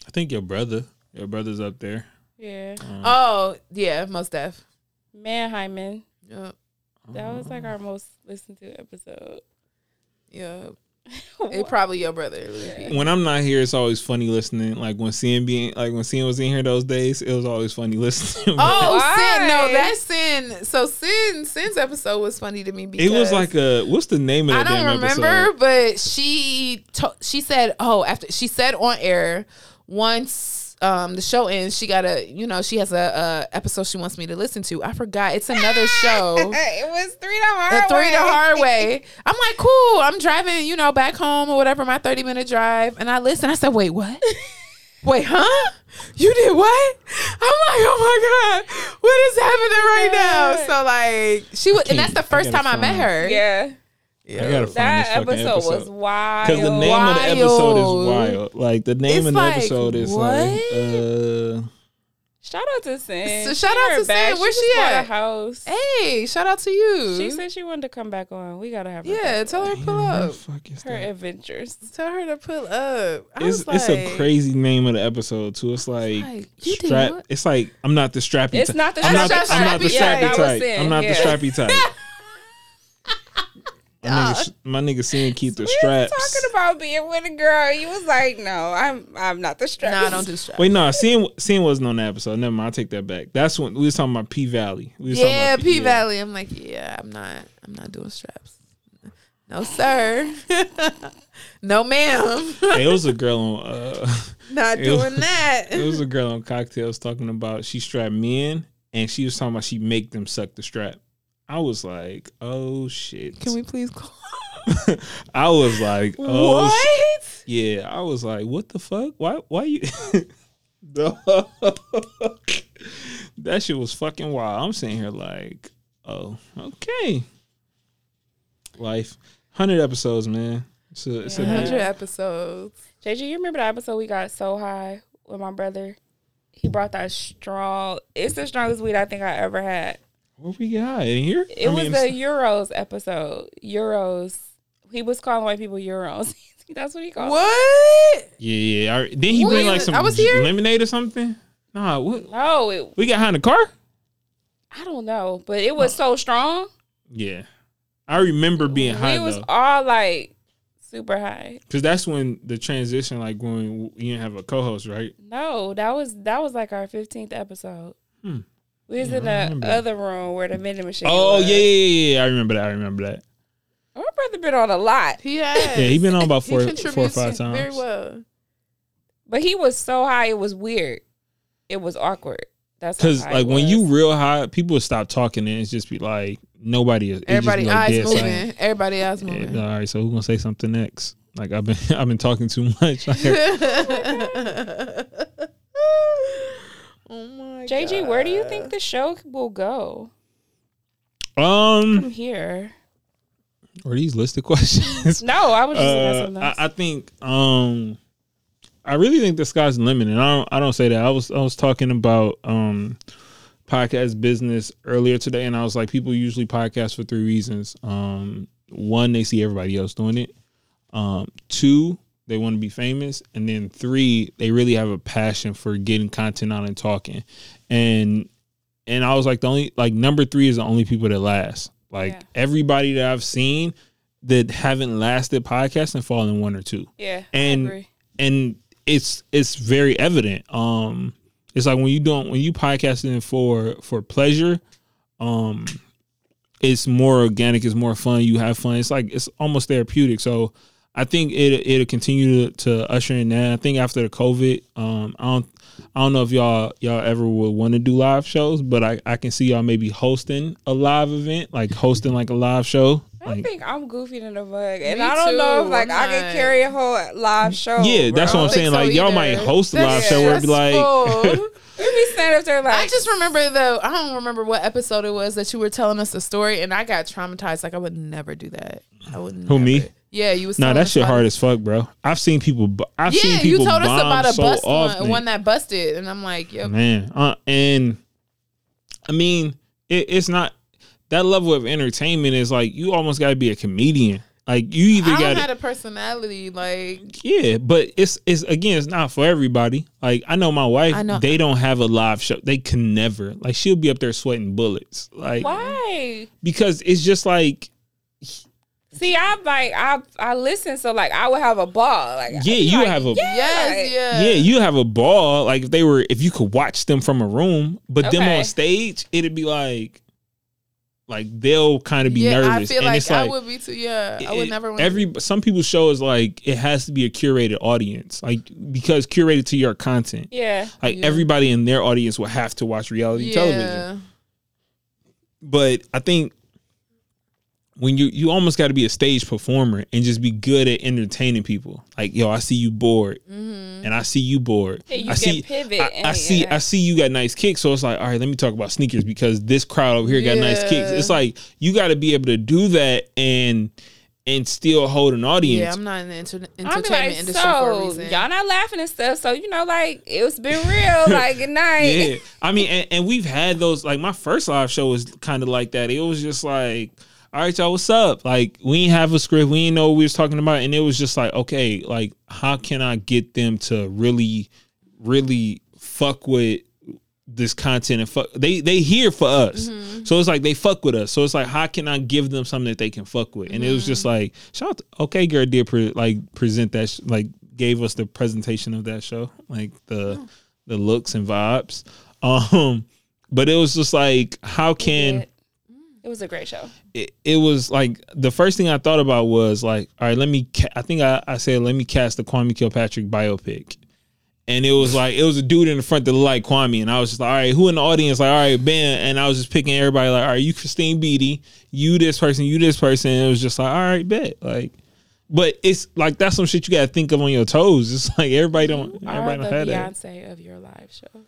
Speaker 4: I think your brother, your brother's up there.
Speaker 1: Yeah.
Speaker 4: Um,
Speaker 3: Oh yeah, most def.
Speaker 1: Manheimen.
Speaker 3: Yep.
Speaker 1: That was like our most listened to episode.
Speaker 3: Yep. It probably your brother. Luffy.
Speaker 4: when I'm not here, it's always funny listening. Like when CN being like when CN was in here those days, it was always funny listening.
Speaker 3: Oh, Sin. No,
Speaker 1: Why?
Speaker 3: that's Sin. So Sin, Sin's episode was funny to me because
Speaker 4: it was like a what's the name of
Speaker 3: I
Speaker 4: that
Speaker 3: don't
Speaker 4: damn
Speaker 3: remember,
Speaker 4: episode?
Speaker 3: but she to- she said, oh, after she said on air once um the show ends, she got a you know she has a, a episode she wants me to listen to. I forgot it's another show.
Speaker 1: it was three the
Speaker 3: The
Speaker 1: hard
Speaker 3: three the hard way. I'm like, cool. I'm driving, you know, back home or whatever, my 30 minute drive. And I listen. I said, wait, what? wait, huh? You did what? I'm like, oh my God, what is happening right now? So like she was and that's the
Speaker 4: can't- I
Speaker 3: first time I met her.
Speaker 1: Yeah.
Speaker 4: I gotta find
Speaker 1: That episode,
Speaker 4: episode.
Speaker 1: was wild.
Speaker 4: Because the name of the episode is
Speaker 3: Wild.
Speaker 4: wild. Like the name
Speaker 3: It's
Speaker 4: of the
Speaker 3: like,
Speaker 4: episode is like uh
Speaker 1: Shout out to Sin.
Speaker 3: So shout out to
Speaker 1: back.
Speaker 3: Sin. Where
Speaker 1: just
Speaker 3: she at?
Speaker 1: A house.
Speaker 3: Hey, shout out to you.
Speaker 1: She said she wanted to come back on. We gotta have her.
Speaker 3: yeah, tell her to pull
Speaker 4: where
Speaker 3: up.
Speaker 4: fuck is
Speaker 1: her
Speaker 4: that?
Speaker 1: adventures.
Speaker 3: Tell her to pull up. I
Speaker 4: It's,
Speaker 3: was
Speaker 4: it's a crazy name of the episode too. It's like,
Speaker 3: like,
Speaker 4: strap. It's like I'm not the strappy.
Speaker 1: It's
Speaker 4: type.
Speaker 1: not the
Speaker 4: I'm not.
Speaker 1: strappy
Speaker 4: The, I'm not the
Speaker 3: type. Yeah,
Speaker 4: strappy type. I'm not
Speaker 1: yeah.
Speaker 4: the strappy type. My nigga, my nigga seeing keep the
Speaker 1: We
Speaker 4: straps.
Speaker 1: was talking about being with a girl. You was like, no, I'm I'm not the strap.
Speaker 3: Nah, I don't do straps.
Speaker 4: Wait, no, seeing seeing wasn't on that episode. Never mind, I take that back. That's when we was talking about P Valley. We was talking
Speaker 3: Yeah,
Speaker 4: about
Speaker 3: P Valley. I'm like, yeah, I'm not. I'm not doing straps. No, sir. no, ma'am.
Speaker 4: Hey, it was a girl on. Uh,
Speaker 3: not
Speaker 4: It
Speaker 3: doing
Speaker 4: was-
Speaker 3: that.
Speaker 4: it was a girl on cocktails talking about she strapped men, and she was talking about she make them suck the strap. I was like, oh shit.
Speaker 3: Can we please call?
Speaker 4: I was like, oh
Speaker 3: what?
Speaker 4: shit. Yeah, I was like, what the fuck? Why? Why you? That shit was fucking wild. I'm sitting here like, oh, okay. Life, hundred episodes, man. It's a, it's
Speaker 1: Yeah.
Speaker 4: big-
Speaker 3: Hundred episodes.
Speaker 1: JJ, you remember the episode we got so high with my brother? He brought that strong. It's the strongest weed I think I ever had.
Speaker 4: What we got in here?
Speaker 1: It
Speaker 4: I
Speaker 1: was
Speaker 4: mean,
Speaker 1: the Euros episode. Euros. He was calling white people Euros. That's what he called.
Speaker 3: What?
Speaker 4: Yeah, yeah. I, didn't he
Speaker 3: What
Speaker 4: bring like some
Speaker 3: I was here?
Speaker 4: lemonade or something? Nah, what?
Speaker 1: No, it,
Speaker 4: We got high in the car?
Speaker 1: I don't know, but it was so strong.
Speaker 4: Yeah. I remember being high
Speaker 1: we was
Speaker 4: though.
Speaker 1: all like super high.
Speaker 4: Because that's when the transition, like when you didn't have a co host, right?
Speaker 1: No, that was that was like our fifteenth episode.
Speaker 4: Hmm.
Speaker 1: We was
Speaker 4: Yeah,
Speaker 1: in the other room where the vending machine.
Speaker 4: Oh,
Speaker 1: was.
Speaker 4: yeah, yeah, yeah, yeah. I remember that. I remember that.
Speaker 1: My brother been on a lot,
Speaker 3: He has.
Speaker 4: Yeah, he been on about
Speaker 3: He
Speaker 4: four,
Speaker 3: contributes
Speaker 4: four or five times.
Speaker 3: Very well.
Speaker 1: but he was so high it was weird. It was awkward. That's
Speaker 4: Because like when you real high, people would stop talking and it's just be like nobody. It
Speaker 3: Everybody
Speaker 4: just like
Speaker 3: eyes
Speaker 4: dead
Speaker 3: moving.
Speaker 4: silent.
Speaker 3: Everybody eyes
Speaker 4: Yeah,
Speaker 3: moving.
Speaker 4: all right, so who's gonna say something next? Like I've been, I've been talking too much. Like,
Speaker 3: oh my
Speaker 1: JG, where do you think the show will go
Speaker 4: um,
Speaker 1: from here?
Speaker 4: are these listed questions?
Speaker 1: No, I was just
Speaker 4: Uh,
Speaker 1: asking
Speaker 4: I,
Speaker 1: those.
Speaker 4: I think um I really think the sky's the limit, and I don't I don't say that. I was I was talking about um podcast business earlier today, and I was like, people usually podcast for three reasons. Um, one, they see everybody else doing it. Um, two, they want to be famous, and then three, they really have a passion for getting content out and talking. And and I was like, the only like number three is the only people that last. Like
Speaker 1: Yeah.
Speaker 4: everybody that I've seen that haven't lasted podcasting and fallen one or two
Speaker 1: Yeah.
Speaker 4: And- and it's it's very evident. Um, it's like when you don't when you podcasting for for pleasure, um, it's more organic, it's more fun. You have fun. It's like it's almost therapeutic. So I think it it'll continue to, to usher in that. I think after the COVID, um, I don't I don't know if y'all y'all ever would want to do live shows, but I I can see y'all maybe hosting a live event, like hosting like a live show.
Speaker 5: I
Speaker 4: Like,
Speaker 5: think I'm goofy than a bug, and I don't know if like
Speaker 3: I'm
Speaker 5: I can
Speaker 3: not-
Speaker 5: carry a whole live show.
Speaker 4: yeah, that's
Speaker 5: bro.
Speaker 4: what I'm saying.
Speaker 3: think so
Speaker 4: Like y'all might host a live
Speaker 3: That's
Speaker 4: show where it'd be like.
Speaker 3: stressful.
Speaker 5: We be standing up there like
Speaker 3: I just remember though. I don't remember what episode it was that you were telling us the story, and I got traumatized. Like I would never do that. I would.
Speaker 4: Who, me?
Speaker 3: Yeah, you was.
Speaker 4: Nah, that shit hard
Speaker 3: it.
Speaker 4: as fuck, bro. I've seen people. I've
Speaker 3: Yeah,
Speaker 4: seen people
Speaker 3: you told us about a
Speaker 4: so
Speaker 3: bust
Speaker 4: often.
Speaker 3: one, one that busted, and I'm like, yep.
Speaker 4: man. Uh, and I mean, it, it's not that level of entertainment. Is like you almost got to be a comedian. Like you either got to,
Speaker 3: a personality. Like
Speaker 4: yeah. But it's it's again, it's not for everybody. Like I know my wife.
Speaker 3: I know.
Speaker 4: they don't have a live show. They can never. Like she'll be up there sweating bullets. Like
Speaker 5: why?
Speaker 4: because it's just like
Speaker 5: See, I like I I listen, so like I would have a ball. Like
Speaker 4: yeah, you have a
Speaker 3: yes,
Speaker 5: like-
Speaker 3: yeah,
Speaker 4: Yeah, you have a ball. Like if they were, if you could watch them from a room, but them on stage, it'd be like, like they'll kind of be
Speaker 3: yeah.
Speaker 4: nervous,
Speaker 3: I feel
Speaker 4: and
Speaker 3: like,
Speaker 4: it's like
Speaker 3: I would be too. Yeah, I would never. wanna-
Speaker 4: Every some people's show is like it has to be a curated audience, like because curated to your content.
Speaker 5: yeah.
Speaker 4: Like
Speaker 3: Yeah.
Speaker 4: everybody in their audience will have to watch reality
Speaker 3: yeah.
Speaker 4: television. But I think when you you almost got to be a stage performer and just be good at entertaining people. Like yo, I see you bored, mm-hmm. and I see you bored.
Speaker 5: Yeah, you
Speaker 4: I
Speaker 5: can
Speaker 4: see
Speaker 5: pivot
Speaker 4: I, I see. I see you got nice kicks. So it's like, all right, let me talk about sneakers because this crowd over here got nice kicks. It's like you got to be able to do that and and still hold an audience. Yeah.
Speaker 3: I'm not in the inter- entertainment
Speaker 5: like,
Speaker 3: industry for a
Speaker 5: so
Speaker 3: reason.
Speaker 5: y'all not laughing and stuff. So you know, like it's been real. Like good night.
Speaker 4: yeah, I mean, and, and we've had those. Like my first live show was kind of like that. It was just like, all right, y'all, what's up? Like we ain't have a script. We ain't know what we was talking about, and it was just like, okay, like how can I get them to really, really fuck with this content and fuck they they here for us. So it's like they fuck with us. So it's like how can i give them something that they can fuck with? And it was just like shout out to, okay girl did pre, like present that sh- like gave us the presentation of that show like the the looks and vibes. Um but it was just like how can
Speaker 5: It, was a great show.
Speaker 4: it, it was like the first thing I thought about was like, all right, let me. Ca- I think I, I said let me cast the Kwame Kilpatrick biopic, and it was like it was a dude in the front that looked like Kwame, and I was just like, all right, who in the audience? Like, all right, Ben, and I was just picking everybody like, all right, you Christine Beatty, you this person, you this person, and it was just like, all right, bet, like. But it's like that's some shit you gotta think of on your toes. It's like everybody don't,
Speaker 5: Are
Speaker 4: everybody don't have that.
Speaker 5: Beyonce of your live shows?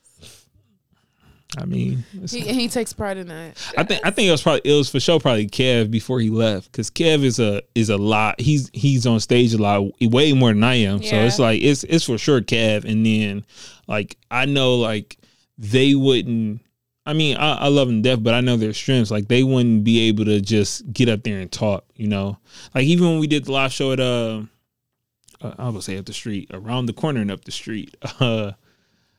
Speaker 4: I mean,
Speaker 3: he, he takes pride in that.
Speaker 4: I think I think it was probably it was for sure probably Kev before he left because Kev is a is a lot. He's he's on stage a lot, way more than I am. So it's like it's it's for sure Kev. And then like I know like they wouldn't. I mean I, I love them to death, but I know their strengths. Like they wouldn't be able to just get up there and talk. You know, like even when we did the live show at uh, uh I was say up the street, around the corner and up the street. Uh,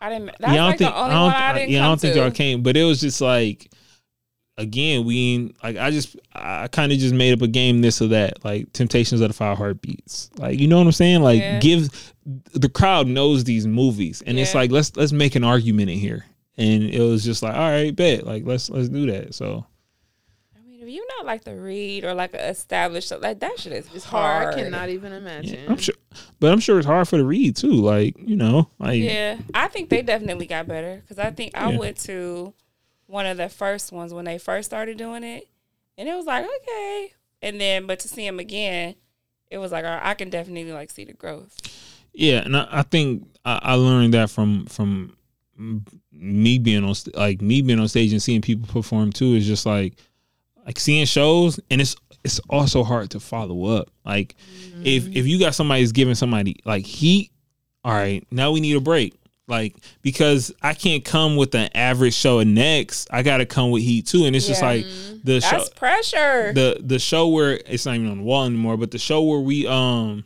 Speaker 5: I didn't. That's
Speaker 4: yeah, I don't
Speaker 5: like
Speaker 4: think
Speaker 5: the only
Speaker 4: I don't,
Speaker 5: one I didn't
Speaker 4: yeah, I don't think y'all came, but it was just like again, we like I just I kind of just made up a game this or that, like Temptations of the Five Heartbeats. Like you know what I'm saying? Like
Speaker 5: Yeah.
Speaker 4: give the crowd knows these movies, and it's like let's let's make an argument in here. And it was just like, all right, bet, like let's let's do that. So
Speaker 5: I mean, if you not like to read or like a established like that shit is
Speaker 3: It's hard.
Speaker 5: hard.
Speaker 3: I cannot even imagine.
Speaker 4: yeah, I'm sure, but I'm sure it's hard for the read too. Like you know, like
Speaker 5: Yeah, I think they definitely got better because I think I
Speaker 4: Yeah.
Speaker 5: went to one of the first ones when they first started doing it, and it was like okay, and then but to see him again, it was like I I can definitely like see the growth.
Speaker 4: Yeah, and I, I think I, I learned that from from me being on like me being on stage and seeing people perform too is just like like seeing shows and it's it's also hard to follow up. Like if if you got somebody who's giving somebody like heat, all right, now we need a break. Like because I can't come with an average show next I gotta come with heat too, and it's just like the show
Speaker 5: pressure.
Speaker 4: the the show where it's not even on the wall anymore, but the show where we um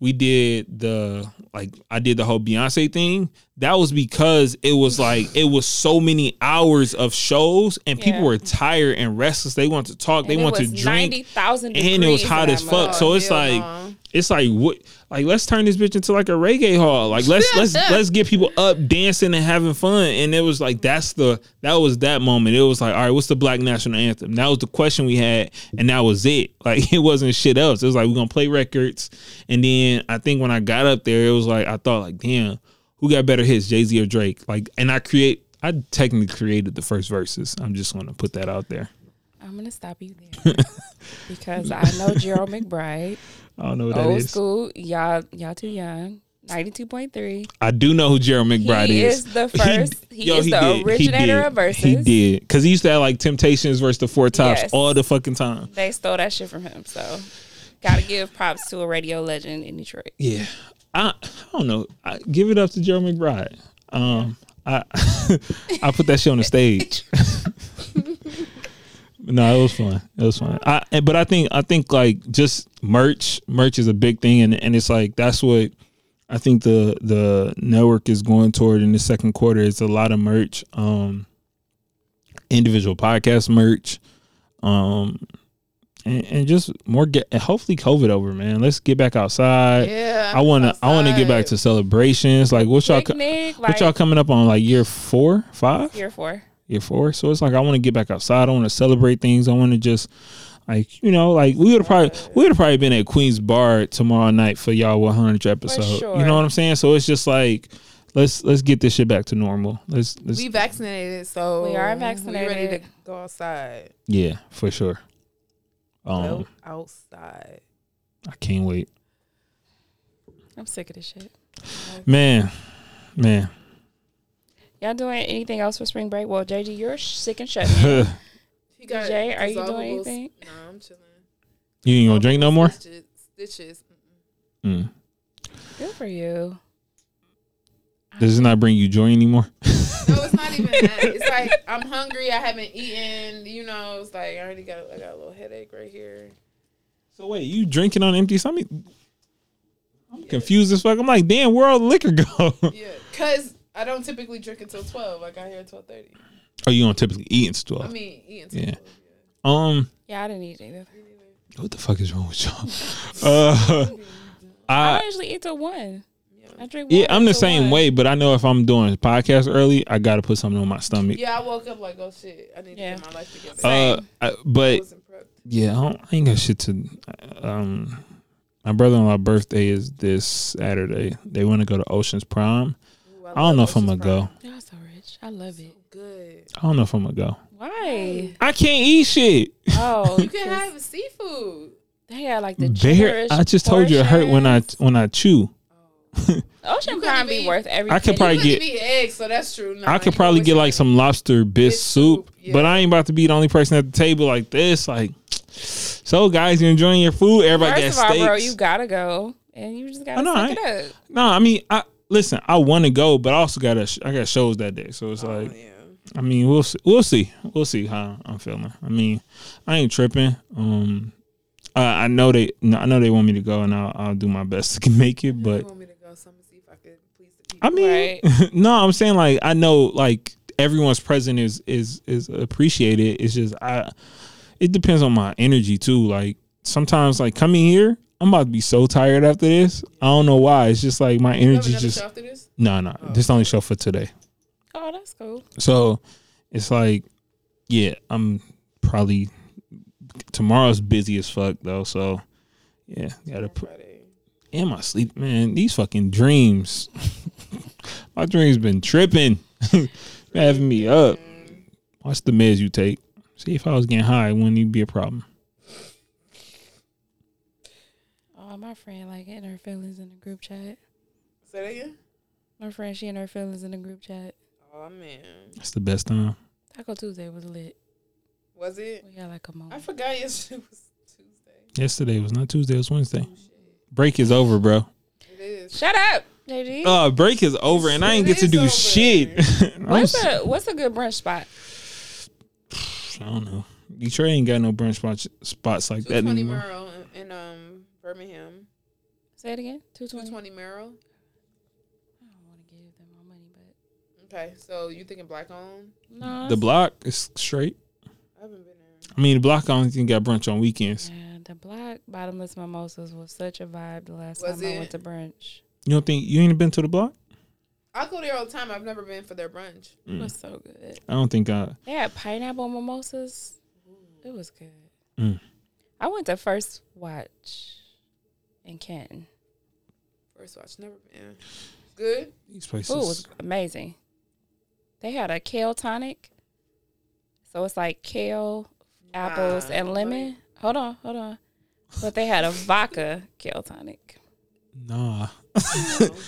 Speaker 4: we did the like I did the whole Beyonce thing. That was because it was like it was so many hours of shows and people were tired and restless. They want to talk, they
Speaker 5: And it
Speaker 4: want to drink.
Speaker 5: 90,000
Speaker 4: and it was hot as fuck. So it's like
Speaker 3: no.
Speaker 4: it's like what like let's turn this bitch into like a reggae hall. Like let's let's let's get people up dancing and having fun. And it was like that's the that was that moment. It was like, all right, what's the black national anthem? That was the question we had, and that was it. Like it wasn't shit else. It was like we're gonna play records. And then I think when I got up there, it was like I thought like, damn, who got better hits, Jay Z or Drake? Like and I create I technically created the first verses. I'm just gonna put that out there.
Speaker 5: I'm gonna stop you there because I know Gerald McBride,
Speaker 4: I don't know what that
Speaker 5: old
Speaker 4: is.
Speaker 5: school. Y'all, y'all too young. Ninety-two point three.
Speaker 4: I do know who Gerald McBride is.
Speaker 5: He
Speaker 4: is.
Speaker 5: is the first- he is the
Speaker 4: did.
Speaker 5: originator of verses.
Speaker 4: He did because he used to have like Temptations versus the Four Tops
Speaker 5: Yes.
Speaker 4: all the fucking time.
Speaker 5: They stole that shit from him. So, gotta give props to a radio legend in Detroit.
Speaker 4: Yeah, I, I don't know. I, give it up to Gerald McBride. Um, I I put that shit on the stage. No, it was fun. It was fun. I but I think I think like just merch merch is a big thing and and it's like that's what I think the the network is going toward in the second quarter. It's a lot of merch, um, individual podcast merch, um, and, and just more get. Hopefully, COVID over, man. Let's get back outside.
Speaker 3: Yeah.
Speaker 4: I wanna I wanna get back to celebrations. Like what y'all
Speaker 5: Picnic,
Speaker 4: what
Speaker 5: like
Speaker 4: y'all coming up on like year four, five,
Speaker 5: year four.
Speaker 4: Year four. So it's like I want to get back outside. I want to celebrate things. I want to just like you know like we would have probably we would have probably been at Queen's Bar tomorrow night for y'all 100 episode. You know what I'm saying? So it's just like let's let's get this shit back to normal. Let's let's
Speaker 3: We vaccinated, so
Speaker 5: We are
Speaker 3: We ready
Speaker 5: vaccinated.
Speaker 3: to go outside.
Speaker 4: yeah for sure. Um,
Speaker 3: Go outside.
Speaker 4: I can't wait,
Speaker 5: I'm sick of this shit.
Speaker 4: man, man.
Speaker 5: Y'all doing anything else for spring break? Well, JG, you're sick and shut. in.
Speaker 3: He
Speaker 5: Jay, are you doing anything?
Speaker 3: No, I'm chilling.
Speaker 4: You ain't gonna drink no more?
Speaker 3: Stitches. Stitches.
Speaker 4: Mm.
Speaker 5: Good for you.
Speaker 4: Does it not bring you joy anymore?
Speaker 3: No, it's not even that. It's like I'm hungry. I haven't eaten. You know, it's like I already got. I got a little headache right here.
Speaker 4: So wait, you drinking on empty stomach? I'm confused as fuck. I'm like, damn, where all the liquor go?
Speaker 3: Yeah, cause I don't typically drink until twelve. I got here at twelve thirty.
Speaker 4: oh, you don't typically eat until
Speaker 3: I mean, eat until
Speaker 4: Yeah.
Speaker 3: 12.
Speaker 4: Um,
Speaker 5: Yeah, I didn't eat either.
Speaker 4: what the fuck is wrong with y'all? Uh,
Speaker 5: I
Speaker 4: I
Speaker 5: usually eat till one. I drink.
Speaker 4: yeah, I'm the same
Speaker 5: one.
Speaker 4: way, but I know if I'm doing a podcast early, I gotta put something on my stomach.
Speaker 3: Yeah, I woke up like, oh shit, I need
Speaker 5: Yeah.
Speaker 3: to get my life together.
Speaker 4: Uh, I,
Speaker 3: I
Speaker 4: but
Speaker 3: wasn't
Speaker 4: yeah, I, don't, I ain't got shit to. Um, my brother-in-law birthday is this Saturday. They want to go to Ocean's Prime.
Speaker 3: Ooh,
Speaker 4: I don't know if I'm gonna go.
Speaker 5: Y'all so rich. I love it.
Speaker 3: Good.
Speaker 4: I don't know if I'm gonna go.
Speaker 5: Why?
Speaker 4: I can't eat shit.
Speaker 5: Oh,
Speaker 3: You can have seafood.
Speaker 5: They got like the
Speaker 4: Very. I just told you it hurt when I when I chew. Oh.
Speaker 5: Ocean
Speaker 3: You
Speaker 5: Prime
Speaker 3: couldn't
Speaker 5: be worth every.
Speaker 4: I could probably
Speaker 3: you
Speaker 4: get-
Speaker 3: couldn't eggs, so that's true. No,
Speaker 4: I could probably get like some lobster bisque
Speaker 3: Bisque
Speaker 4: soup,
Speaker 3: soup, yeah.
Speaker 4: but I ain't about to be the only person at the table like this. Like, so guys, you're enjoying your food? Everybody
Speaker 5: First
Speaker 4: got
Speaker 5: of all,
Speaker 4: steaks.
Speaker 5: bro, you gotta go, and you just gotta oh,
Speaker 4: I know, I
Speaker 5: it up.
Speaker 4: no, I mean, I listen. I want to go, but I also got a, I got shows that day, so it's like,
Speaker 3: Oh, Yeah.
Speaker 4: I mean, we'll see, we'll see, we'll see how I'm feeling. I mean, I ain't tripping. Um, I, I know they, I know they want me to go, and I'll, I'll do my best to make it, but
Speaker 3: want me to go? So I'm gonna see if I could please the people.
Speaker 4: I mean,
Speaker 5: Right.
Speaker 4: no, I'm saying like I know like everyone's present is is is appreciated. It's just I, it depends on my energy too. Like sometimes like coming here, I'm about to be so tired after this. I don't know why. It's just like my energy just
Speaker 3: this?
Speaker 4: no no. This the only show for today.
Speaker 5: Oh, that's cool.
Speaker 4: So it's like yeah, I'm probably tomorrow's busy as fuck though. So yeah, gotta put my sleep, man. These fucking dreams. my dreams been tripping, having me up. Watch the meds you take. See if I was getting high, it wouldn't even be a problem.
Speaker 5: Oh, my friend like in her feelings in the group chat.
Speaker 3: Say that again.
Speaker 5: My friend, she in her feelings in the group chat.
Speaker 3: Oh man,
Speaker 4: That's the best time.
Speaker 5: Taco Tuesday was lit.
Speaker 3: was it?
Speaker 5: We had like a
Speaker 3: I
Speaker 5: moment.
Speaker 3: I forgot yesterday was Tuesday.
Speaker 4: Yesterday was not Tuesday, it was Wednesday. Break is over, bro.
Speaker 3: It is.
Speaker 5: Shut up.
Speaker 1: JD.
Speaker 4: Uh, break is over, and I ain't get to do
Speaker 3: is
Speaker 4: shit.
Speaker 1: What's
Speaker 4: s-
Speaker 1: a what's a good brunch spot?
Speaker 4: I don't know. Detroit ain't got no brunch spots, spots like that anymore.
Speaker 3: Merrill in, in um Birmingham.
Speaker 1: Say it again. Two twenty.
Speaker 3: 220 Merrill.
Speaker 1: I don't want to give them my money, but
Speaker 3: Okay, so you thinking black owned?
Speaker 1: no.
Speaker 4: The block is straight.
Speaker 3: I haven't been there.
Speaker 4: I mean, the block only think got brunch on weekends.
Speaker 1: yeah, the black bottomless mimosas was such a vibe the last
Speaker 3: Was
Speaker 1: time I went to brunch.
Speaker 4: You don't think you ain't been to the block?
Speaker 3: I go there all the time. I've never been for their brunch.
Speaker 1: It was so good.
Speaker 4: I don't think I.
Speaker 1: They had pineapple mimosas. It was good.
Speaker 4: Mm.
Speaker 1: I went to First Watch in Canton.
Speaker 3: First watch, never been. Good.
Speaker 4: These places.
Speaker 1: Food was amazing. They had a kale tonic. So it's like kale, apples,
Speaker 3: Nah,
Speaker 1: and lemon. Hold on, hold on. But they had a vodka kale tonic.
Speaker 4: Nah.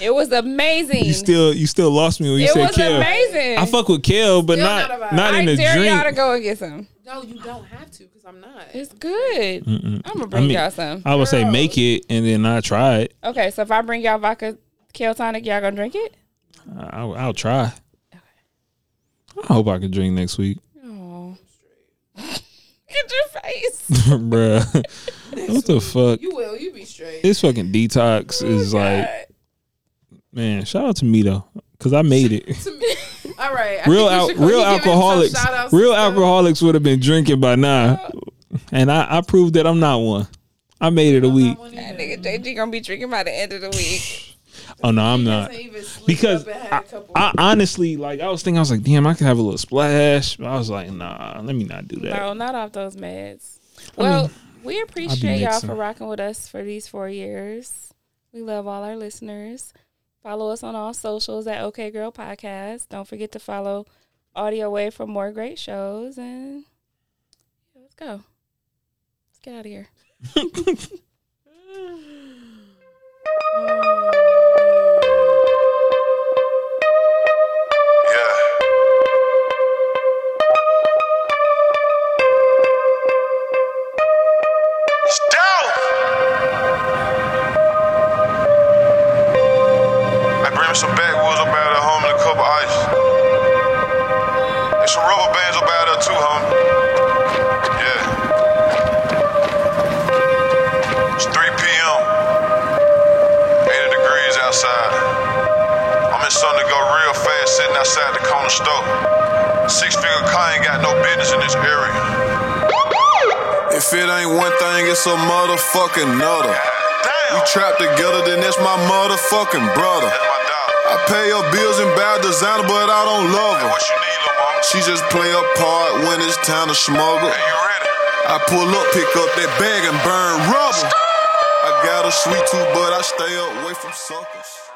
Speaker 1: It was amazing.
Speaker 4: You still you still lost me when you
Speaker 1: it
Speaker 4: said
Speaker 1: was
Speaker 4: kale.
Speaker 1: amazing.
Speaker 4: I fuck with kale, but
Speaker 3: Still
Speaker 4: not
Speaker 3: not a
Speaker 4: not,
Speaker 3: vibe.
Speaker 4: in
Speaker 1: I
Speaker 4: a
Speaker 1: dare y'all to
Speaker 4: drink.
Speaker 1: go and get some.
Speaker 3: No, you don't have to because I'm not.
Speaker 1: It's good.
Speaker 4: Mm-mm.
Speaker 1: I'm gonna
Speaker 4: I
Speaker 1: bring
Speaker 4: mean,
Speaker 1: y'all some.
Speaker 4: I would say make it and then I try it.
Speaker 1: Okay, so if I bring y'all vodka kale tonic, y'all gonna drink it?
Speaker 4: I'll, I'll try. I hope I can drink next week,
Speaker 1: Oh. Get your face.
Speaker 4: bruh. What the fuck?
Speaker 3: You will. You be straight.
Speaker 4: This fucking detox oh is like, man. Shout out to me though, cause I made it.
Speaker 3: To me. All right. I
Speaker 4: real
Speaker 3: think
Speaker 4: al- real
Speaker 3: you giving some
Speaker 4: alcoholics, real alcoholics would have been drinking by now, and I, I proved that I'm not one. I made it a week.
Speaker 1: That nigga JG gonna be drinking by the end of the week.
Speaker 4: Oh no, I'm not.
Speaker 3: hasn't even slipped
Speaker 4: Because
Speaker 3: up and had
Speaker 4: I,
Speaker 3: a couple-
Speaker 4: I honestly like I was thinking I was like, damn, I could have a little splash. But I was like, nah, let me not do that.
Speaker 1: No, not off those meds.
Speaker 4: I
Speaker 1: Well,
Speaker 4: mean,
Speaker 1: we appreciate y'all for rocking with us for these four years. We love all our listeners. Follow us on all socials at OK Girl Podcast. Don't forget to follow Audio Wave for more great shows. And let's go. Let's get out of here.
Speaker 5: Me some backwoods up out home and a cup of ice. And some rubber bands up out there too, homie. Yeah. It's 3 p.m. 80 degrees outside. I'm in something to go real fast sitting outside the corner store. Six figure car ain't got no business in this area.
Speaker 6: If it ain't one thing, it's a motherfucking nutter. We trap together, then that's my motherfucking brother. Pay her bills and buy designer, but I don't love her.
Speaker 5: need.
Speaker 6: She just play a part when it's time to smuggle.
Speaker 5: Hey, you ready?
Speaker 6: I pull up, pick up that bag and burn rubber. I got a sweet tooth, but I stay away from suckers.